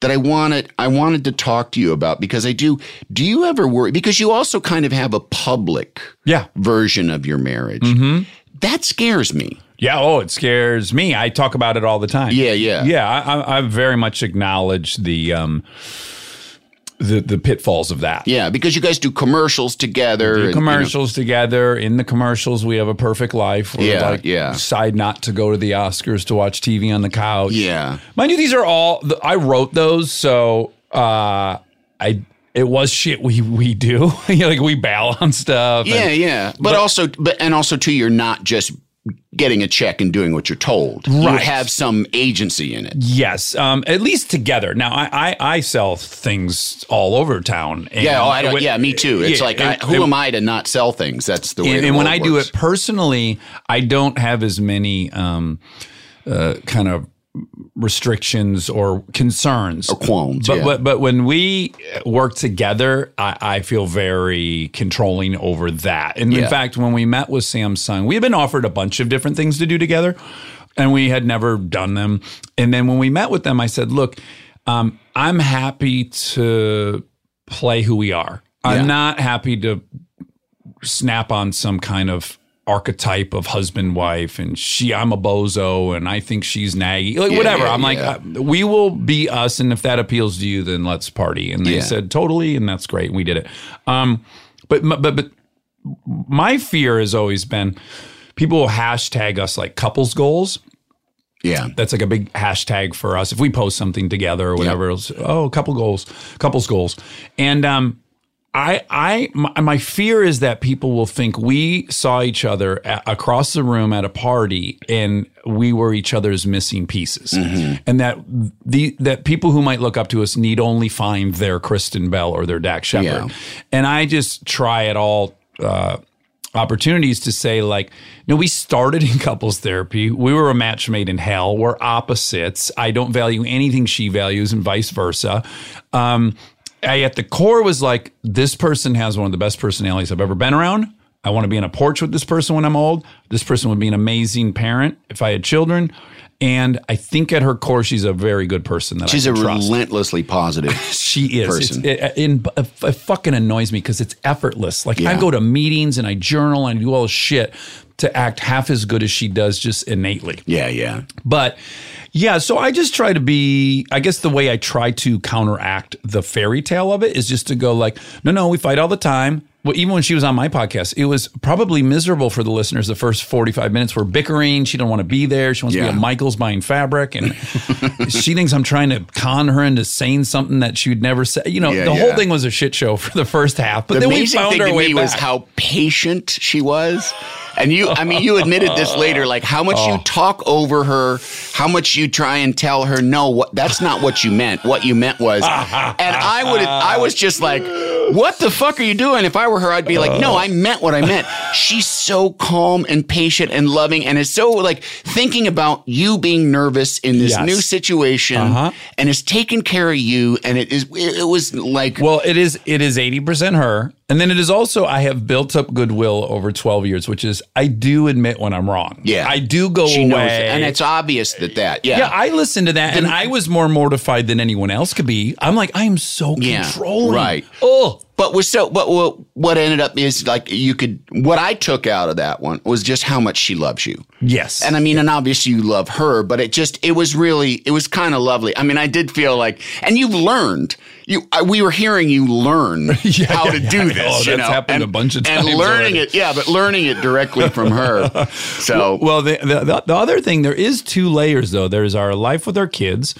that I wanted I wanted to talk to you about because I do. Do you ever worry because you also kind of have a public Yeah. version of your marriage? That scares me. Yeah. Oh, it scares me. I talk about it all the time. Yeah, yeah. Yeah. I, I, I very much acknowledge the um, the the pitfalls of that. Yeah, because you guys do commercials together. do and, you know- commercials together. In the commercials, we have a perfect life. We Yeah, like yeah. decide not to go to the Oscars to watch TV on the couch. Yeah. mind you, these are all I wrote those, so uh, I it was shit we we do. You [LAUGHS] know, like we bail on stuff. and- Yeah, yeah. But, also, but and also too, you're not just getting a check and doing what you're told. You have some agency in it. Yes, um, at least together. Now, I, I, I sell things all over town. And Yeah, oh, I don't, when- yeah, me too. It's yeah, like, I, who and- am I to not sell things? That's the way. And, the and when I do it personally, I don't have as many um, uh, kind of restrictions or concerns Or qualms, But yeah. but but when we work together, I, I feel very controlling over that. And Yeah. in fact, when we met with Samsung, we had been offered a bunch of different things to do together, and we had never done them. And then when we met with them, I said, "Look, um, I'm happy to play who we are. I'm Yeah. not happy to snap on some kind of archetype of husband wife and she I'm a bozo and I think she's naggy like Yeah, whatever. yeah, I'm like yeah. uh, we will be us and if that appeals to you then let's party. And they said totally and that's great. And we did it. Um but but but my fear has always been people will hashtag us like couples goals. Yeah, that's like a big hashtag for us. If we post something together or whatever, else, oh, couple goals, couples goals. And um, I, I, my, my fear is that people will think we saw each other a across the room at a party and we were each other's missing pieces, and that the that people who might look up to us need only find their Kristen Bell or their Dax Shepard, Yeah. and I just try at all. Uh, opportunities to say like no we started in couples therapy. We were a match made in hell. We're opposites. I don't value anything she values and vice versa. Um I at the core was like this person has one of the best personalities i've ever been around. I want to be on a porch with this person when i'm old. This person would be an amazing parent if i had children and i think at her core she's a very good person that She's I a trust. relentlessly positive. [LAUGHS] She is. person. It, it, it fucking annoys me because it's effortless. Like I go to meetings and I journal and I do all this shit to act half as good as she does just innately. yeah, yeah. But yeah, so I just try to be, I guess the way I try to counteract the fairy tale of it is just to go like, no, no, we fight all the time. Well, even when she was on my podcast, it was probably miserable for the listeners. The first 45 minutes were bickering. She don't want to be there. She wants to be at Michael's buying fabric. And [LAUGHS] she thinks I'm trying to con her into saying something that she would never say. You know, Yeah, the whole thing was a shit show for the first half. But the then we amazing found thing our to way me back. was how patient she was. And you, I mean, you admitted this later, like how much Oh. you talk over her, how much you try and tell her, no, what, that's not what you meant. What you meant was, [LAUGHS] and I would, I was just like, what the fuck are you doing? If I were her, I'd be like, no, I meant what I meant. She's so calm and patient and loving, and is so like thinking about you being nervous in this Yes. new situation, Uh-huh. and is taking care of you. And it is, it, it was like, Well, it is it is 80% her. And then it is also I have built up goodwill over 12 years, which is I do admit when I'm wrong. Yeah. I do go she away. knows, it. and it's obvious that that, yeah. yeah, I listened to that and I was more mortified than anyone else could be. I'm like, I am so Yeah, controlling. right. Oh. But was so. But what, what ended up is like you could. What I took out of that one was just how much she loves you. Yes. And I mean, and obviously you love her, but it just it was really it was kind of lovely. I mean, I did feel like, and you've learned. You, I, we were hearing you learn [LAUGHS] Yeah, how yeah, to yeah. do Oh, this. that's you know, happened and, a bunch of times and learning already. it. Yeah, but learning it directly from her. [LAUGHS] So Well, the, the the the other thing there is two layers though. There's our life with our kids,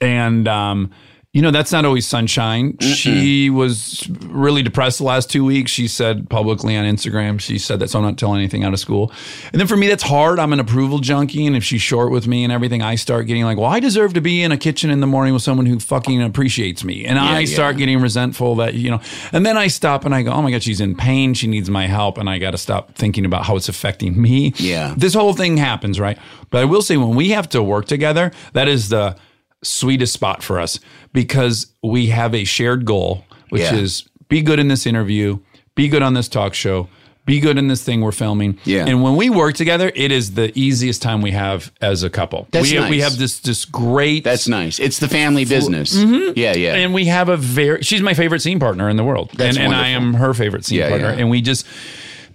and um, you know that's not always sunshine. She was really depressed the last two weeks. She said publicly on Instagram. She said that so I'm not telling anything out of school. And then for me, that's hard. I'm an approval junkie, and if she's short with me and everything, I start getting like, well, I deserve to be in a kitchen in the morning with someone who fucking appreciates me, and I yeah. start getting resentful that you know. And then I stop and I go, oh my god, she's in pain. She needs my help, and I got to stop thinking about how it's affecting me. Yeah. This whole thing happens, right? But I will say when we have to work together, that is the sweetest spot for us because we have a shared goal, which Yeah. is be good in this interview, be good on this talk show, be good in this thing we're filming. Yeah. And when we work together, it is the easiest time we have as a couple. That's we, we have this this great that's nice. It's the family business. Mm-hmm. Yeah, yeah. and we have a very she's my favorite scene partner in the world That's and, and i am her favorite scene Yeah, partner yeah. and we just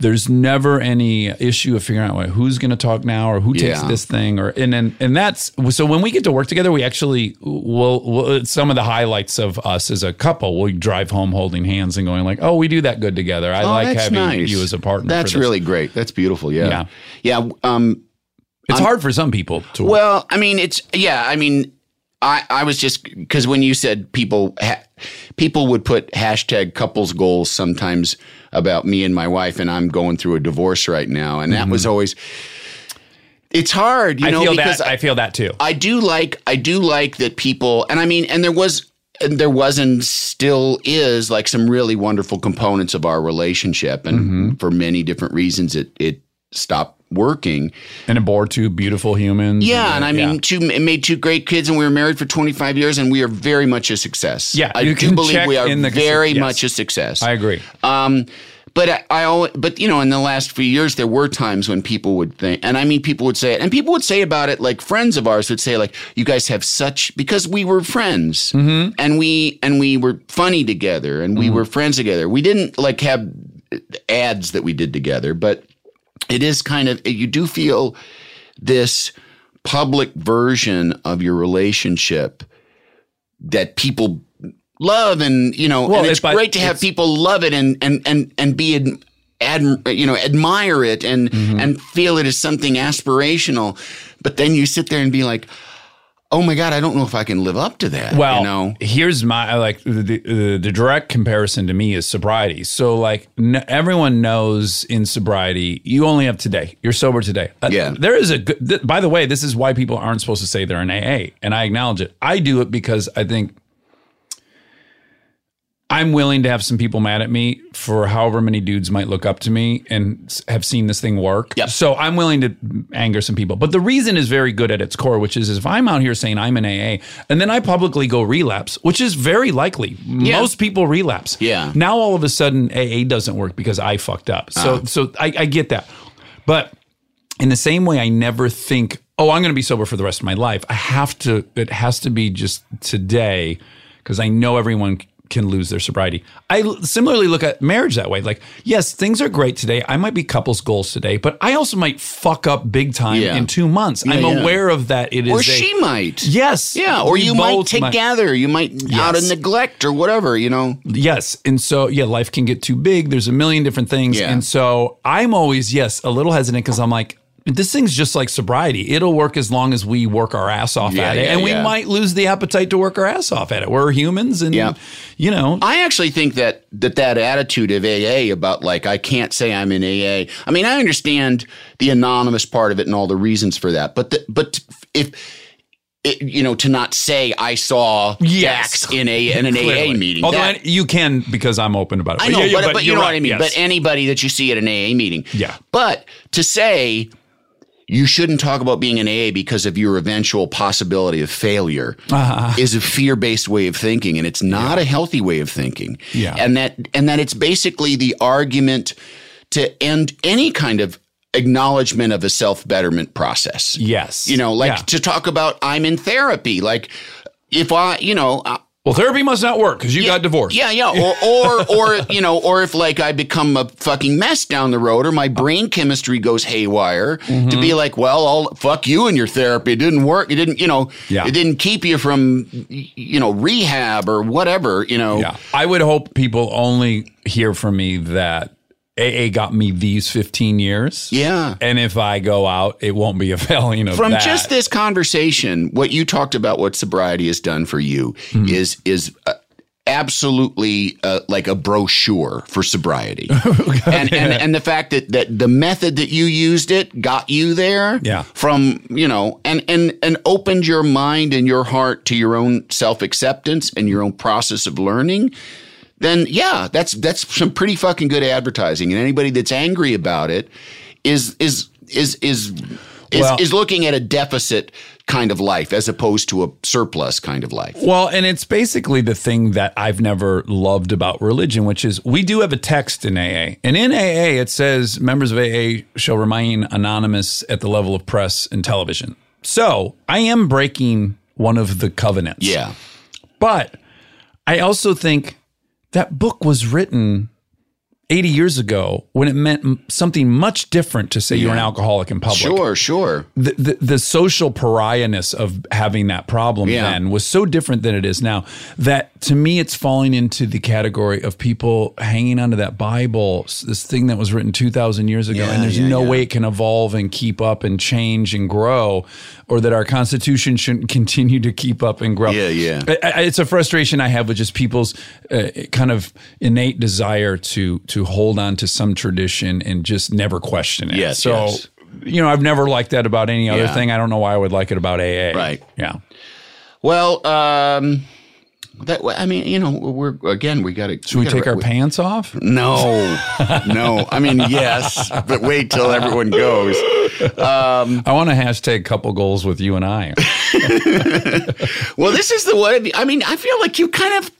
there's never any issue of figuring out who's going to talk now or who takes Yeah. this thing or and, and and that's so when we get to work together we actually will will some of the highlights of us as a couple we drive home holding hands and going like oh we do that good together i Oh, like having nice. you as a partner for That's really great. That's beautiful. Yeah. Yeah. Yeah. Um, it's hard for some people to Well, I mean, it's yeah. I mean, I I was just because when you said people ha- people would put hashtag couples goals sometimes about me and my wife, and I'm going through a divorce right now, and that was always. It's hard, you Mm-hmm. i know, feel because that i feel that too I do like I do like that people and I mean and there was and there was and still is like some really wonderful components of our relationship and Mm-hmm. for many different reasons it it stopped working. and it bore two beautiful humans Yeah, and I mean yeah. two made two great kids and we were married for 25 years and we are very much a success. Yeah, I you do can believe we are the- very yes. much a success. i agree Um, but I, I always, but you know, in the last few years, there were times when people would think, and I mean, people would say it, and people would say about it, like friends of ours would say, like, you guys have such because we were friends, Mm-hmm. and we and we were funny together, and we were friends together. We didn't like have ads that we did together, but it is kind of you do feel this public version of your relationship that people love and you know Well, and it's great to have people love it and and and and be ad, adm- you know admire it and Mm-hmm. and feel it as something aspirational but then you sit there and be like oh my god, I don't know if I can live up to that. Well, you know, here's my like the, the, the direct comparison to me is sobriety. So like n- everyone knows in sobriety, you only have today. You're sober today. Uh, Yeah. There is a good. Th- by the way, this is why people aren't supposed to say they're in AA, and I acknowledge it. I do it because I think. I'm willing to have some people mad at me for however many dudes might look up to me and have seen this thing work. Yep. So I'm willing to anger some people. But the reason is very good at its core, which is if I'm out here saying I'm an AA and then I publicly go relapse, which is very likely. Yeah. Most people relapse. Yeah. Now all of a sudden AA doesn't work because I fucked up. So Uh-huh. so I, I get that. But in the same way, I never think, oh, I'm going to be sober for the rest of my life. I have to, it has to be just today because I know everyone can lose their sobriety. I similarly look at marriage that way. Like, yes, things are great today. I might be couples goals today, but I also might fuck up big time Yeah. in two months. I'm yeah. aware of that. It is or a- she might. Yes. Yeah, or you might together. You might out of neglect or whatever. You know. Yes. And so, yeah, life can get too big. There's a million different things. Yeah. And so I'm always, yes, a little hesitant because I'm like, this thing's just like sobriety. It'll work as long as we work our ass off Yeah, at it. yeah, and we yeah. might lose the appetite to work our ass off at it. We're humans and, you know, I actually think that that that attitude of AA about like I can't say I'm in AA. I mean, I understand the anonymous part of it and all the reasons for that, but the, but if it, you know to not say I saw Yes. Dax in a in an AA meeting. Although that- I- you can because I'm open about it. I know, Yeah, yeah, but, but, you know what I mean. yes. But anybody that you see at an AA meeting, Yeah. But to say you shouldn't talk about being an AA because of your eventual possibility of failure Uh-huh. is a fear-based way of thinking, and it's not a healthy way of thinking. Yeah. and that and that it's basically the argument to end any kind of acknowledgement of a self-betterment process. Yes. You know, like Yeah. to talk about I'm in therapy, like. If I, you know, I- well, therapy must not work because you got divorced. yeah, yeah, or or [LAUGHS] or you know, or if like I become a fucking mess down the road, or my brain chemistry goes haywire, to Mm-hmm. be like, well, I'll fuck you and your therapy. It didn't work. It didn't, you know, Yeah. it didn't keep you from, you know, rehab or whatever. You know, Yeah. I would hope people only hear from me that AA got me these 15 years. Yeah. And if I go out, it won't be a [LAUGHS] failing of from that. just this conversation, what you talked about, what sobriety has done for you, Hmm. is is. Uh, Absolutely, uh, like a brochure for sobriety, [LAUGHS] and, and and the fact that that the method that you used it got you there, Yeah. From you know, and and and opened your mind and your heart to your own self acceptance and your own process of learning. Then yeah, that's that's some pretty fucking good advertising. And anybody that's angry about it is is is is is, Well- is looking at a deficit kind of life as opposed to a surplus kind of life. Well, and it's basically the thing that I've never loved about religion, which is we do have a text in AA. And in AA, it says members of AA shall remain anonymous at the level of press and television. So I am breaking one of the covenants. Yeah. But I also think that book was written 80 years ago when it meant something much different to say you're an alcoholic in public Sure, sure. the, the, the social pariahness of having that problem Yeah. then was so different than it is now that to me it's falling into the category of people hanging onto that bible this thing that was written 2000 years ago Yeah, and there's yeah, no yeah. way it can evolve and keep up and change and grow or that our constitution shouldn't [LAUGHS] continue to keep up and grow Yeah, yeah. I- I- it's a frustration i have with just people's uh, kind of innate desire to to hold on to some tradition and just never question it Yes, so yes. you know, I've never liked that about any other Yeah. thing. I don't know why I would like it about AA. Right. Yeah. Well, um, that I mean, you know, we're again, we got to. Should we take our pants off? No, no. I mean, yes, but wait till everyone goes. I want to hashtag couple goals with you and I. [LAUGHS] Well, this is the way. I mean, I feel like you kind of.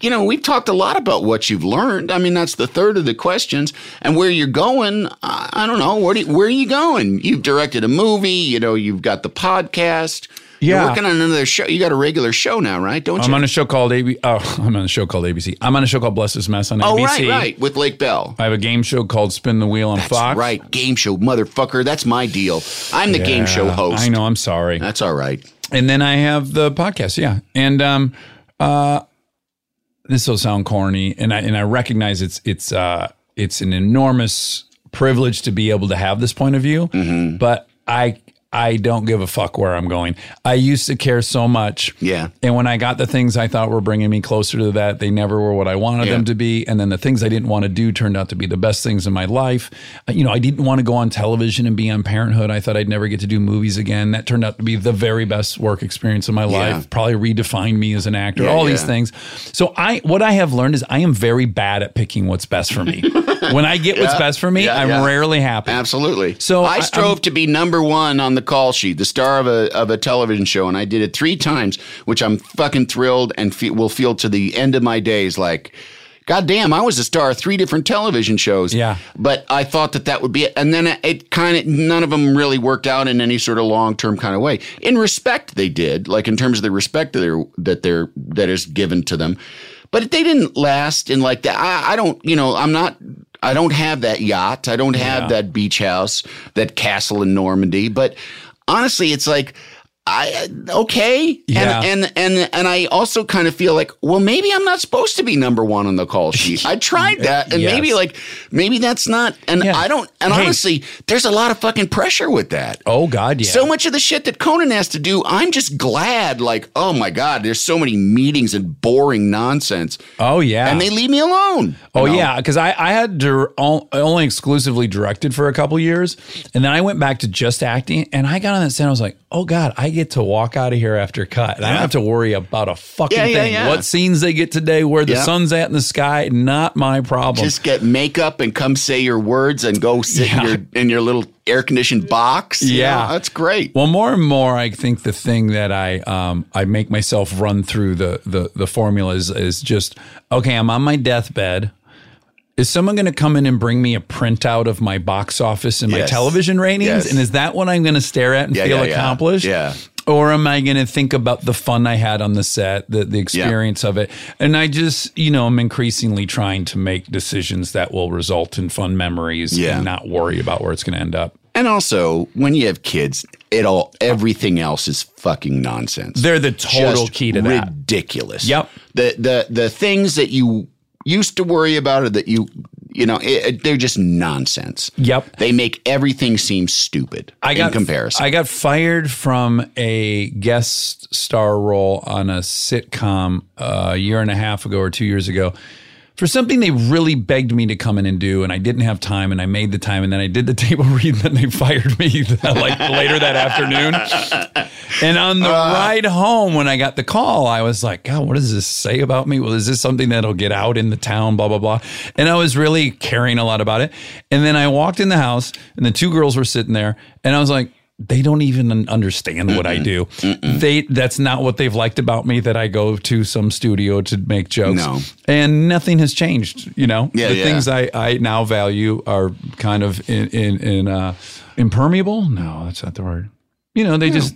You know, we've talked a lot about what you've learned. I mean, that's the third of the questions, and where you're going. I, I don't know. Where do, where are you going? You've directed a movie. You know, you've got the podcast. Yeah. You're working on another show. You got a regular show now, right? Don't I'm you? on a show called AB. Oh, [LAUGHS] I'm on a show called ABC. I'm on a show called Bless This Mess on oh, ABC. right, right. With Lake Bell. I have a game show called Spin the Wheel on That's Fox. right. Game show, motherfucker. That's my deal. I'm the game show host. I know. I'm sorry. That's all right. and then I have the podcast. Yeah, and um, uh, this will sound corny, and I and I recognize it's it's uh it's an enormous privilege to be able to have this point of view, Mm-hmm. but I I don't give a fuck where I'm going. I used to care so much. Yeah. And when I got the things I thought were bringing me closer to that, they never were what I wanted Yeah. them to be. And then the things I didn't want to do turned out to be the best things in my life. Uh, You know, I didn't want to go on television and be on Parenthood. I thought I'd never get to do movies again. That turned out to be the very best work experience of my Yeah. life. Probably redefined me as an actor. Yeah, all these things. So I, what I have learned is I am very bad at picking what's best for me. [LAUGHS] when I get what's best for me, Yeah, I'm yeah. rarely happy. Absolutely. So I I- strove I'm- to be number one on the call sheet, the star of a of a television show, and I did it three times, which I'm fucking thrilled and fe- will feel to the end of my days like. God damn, I was a star of three different television shows. Yeah. But I thought that that would be it. And then it kind of, none of them really worked out in any sort of long term kind of way. In respect, they did, like in terms of the respect that they're, that they're, that is given to them. But they didn't last in like that. I, I don't, you know, I'm not, I don't have that yacht. I don't have Yeah. that beach house, that castle in Normandy. But honestly, it's like, I okay, Yeah. and and and and I also kind of feel like, well, maybe I'm not supposed to be number one on the call sheet. I tried that, and Yes. maybe like maybe that's not. And Yeah. I don't. And Hey. honestly, there's a lot of fucking pressure with that. Oh God, yeah. So much of the shit that Conan has to do, I'm just glad. Like, oh my god, there's so many meetings and boring nonsense, oh yeah. and they leave me alone. Oh know? yeah, because I I had dir- only exclusively directed for a couple years, and then I went back to just acting, and I got on that set. I was like, oh god, I get to walk out of here after cut, and I don't have to worry about a fucking Yeah, yeah, thing. yeah. What scenes they get today, where the Yeah. sun's at in the sky, not my problem. Just get makeup and come say your words and go sit Yeah. in your in your little air conditioned box. Yeah. that's great. Well, more and more, I think the thing that I um, I make myself run through the the the formula is, is just okay. I'm on my deathbed. Is someone going to come in and bring me a printout of my box office and my Yes. television ratings? Yes. And is that what I'm going to stare at and Yeah, feel yeah, accomplished? Yeah. Or am I going to think about the fun I had on the set, the the experience of it? And I just, you know, I'm increasingly trying to make decisions that will result in fun memories Yeah. and not worry about where it's going to end up. And also, when you have kids, it all everything else is fucking nonsense. They're the total Just key to that. ridiculous. Yep. The the the things that you used to worry about or that you you know it, they're just nonsense. Yep. They make everything seem stupid. I got in comparison. I got fired from a guest star role on a sitcom uh, a year and a half ago or two years ago for something they really begged me to come in and do, and I didn't have time, and I made the time, and then I did the [LAUGHS] table read, and then they fired me [LAUGHS] like later that afternoon. And on the uh. ride home, when I got the call, I was like, God, what does this say about me? Well, is this something that'll get out in the town? Blah blah blah. And I was really caring a lot about it. And then I walked in the house, and the two girls were sitting there, and I was like. They don't even understand what I do. They that's not what they've liked about me that I go to some studio to make jokes. No. And nothing has changed, you know. Yeah, the yeah. things I, I now value are kind of in in, in uh, impermeable. No, that's not the word. You know, they just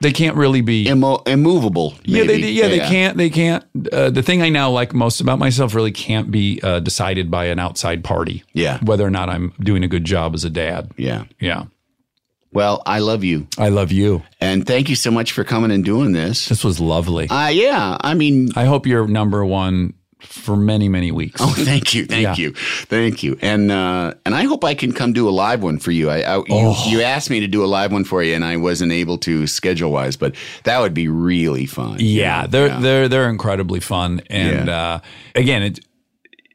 they can't really be Immo- immovable. yeah, they maybe. yeah, they can't they can't. Uh, the thing I now like most about myself really can't be uh, decided by an outside party. Yeah. whether or not I'm doing a good job as a dad. Yeah. Yeah, Well, I love you, I love you. and thank you so much for coming and doing this. This was lovely. Uh, yeah, I mean, I hope you're number one for many many weeks. Oh, thank you, thank Yeah. you, thank you, and uh, and I hope I can come do a live one for you. I, I you, Oh. you asked me to do a live one for you, and I wasn't able to schedule wise, but that would be really fun. you Yeah, know? they're Yeah. they're they're incredibly fun, and Yeah. uh, again, it,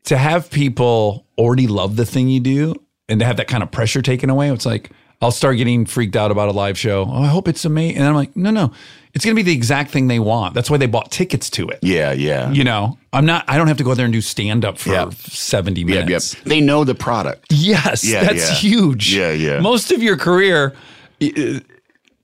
to have people already love the thing you do, and to have that kind of pressure taken away, it's like I'll start getting freaked out about a live show. Oh, I hope it's amazing, and I'm like, no, no, it's going to be the exact thing they want. That's why they bought tickets to it. yeah, yeah, You know, I'm not. I don't have to go there and do stand up for Yep. 70 yep, yep. minutes. They know the product. Yes, Yeah, that's yeah. huge. Yeah, yeah. Most of your career, uh,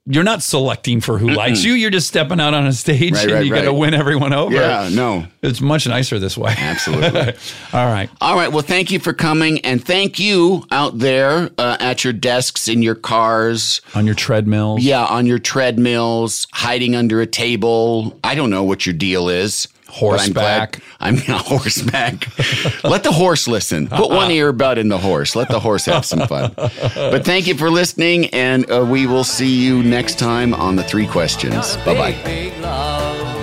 you're not selecting for who likes you. You're just stepping out on a stage Right, and right, you got to win everyone over. Yeah, no, It's much nicer this way. absolutely. [LAUGHS] All right. All right. Well, thank you for coming, and thank you out there uh, at your desks, in your cars, On your treadmills. yeah, on your treadmills, hiding under a table. I don't know what your deal is. But I'm glad- Horseback. [LAUGHS] I'm not horseback. [LAUGHS] Let the horse listen. Put one earbud in the horse. Let the horse have some fun. But thank you for listening, and uh, we will see you next time on the three questions. Bye bye.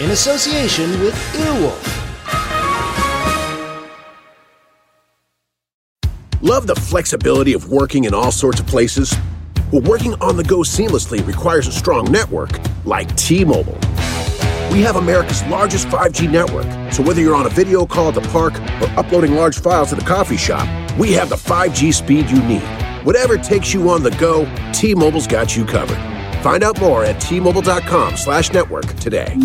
in association with Earwolf. Love the flexibility of working in all sorts of places? Well, working on the go seamlessly requires a strong network like T Mobile. We have America's largest 5G network, so whether you're on a video call at the park or uploading large files at the coffee shop, we have the 5G speed you need. Whatever takes you on the go, T Mobile's got you covered. Find out more at tmobile.com slash network today.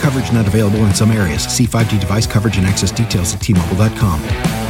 Coverage not available in some areas. See 5G device coverage and access details at tmobile.com.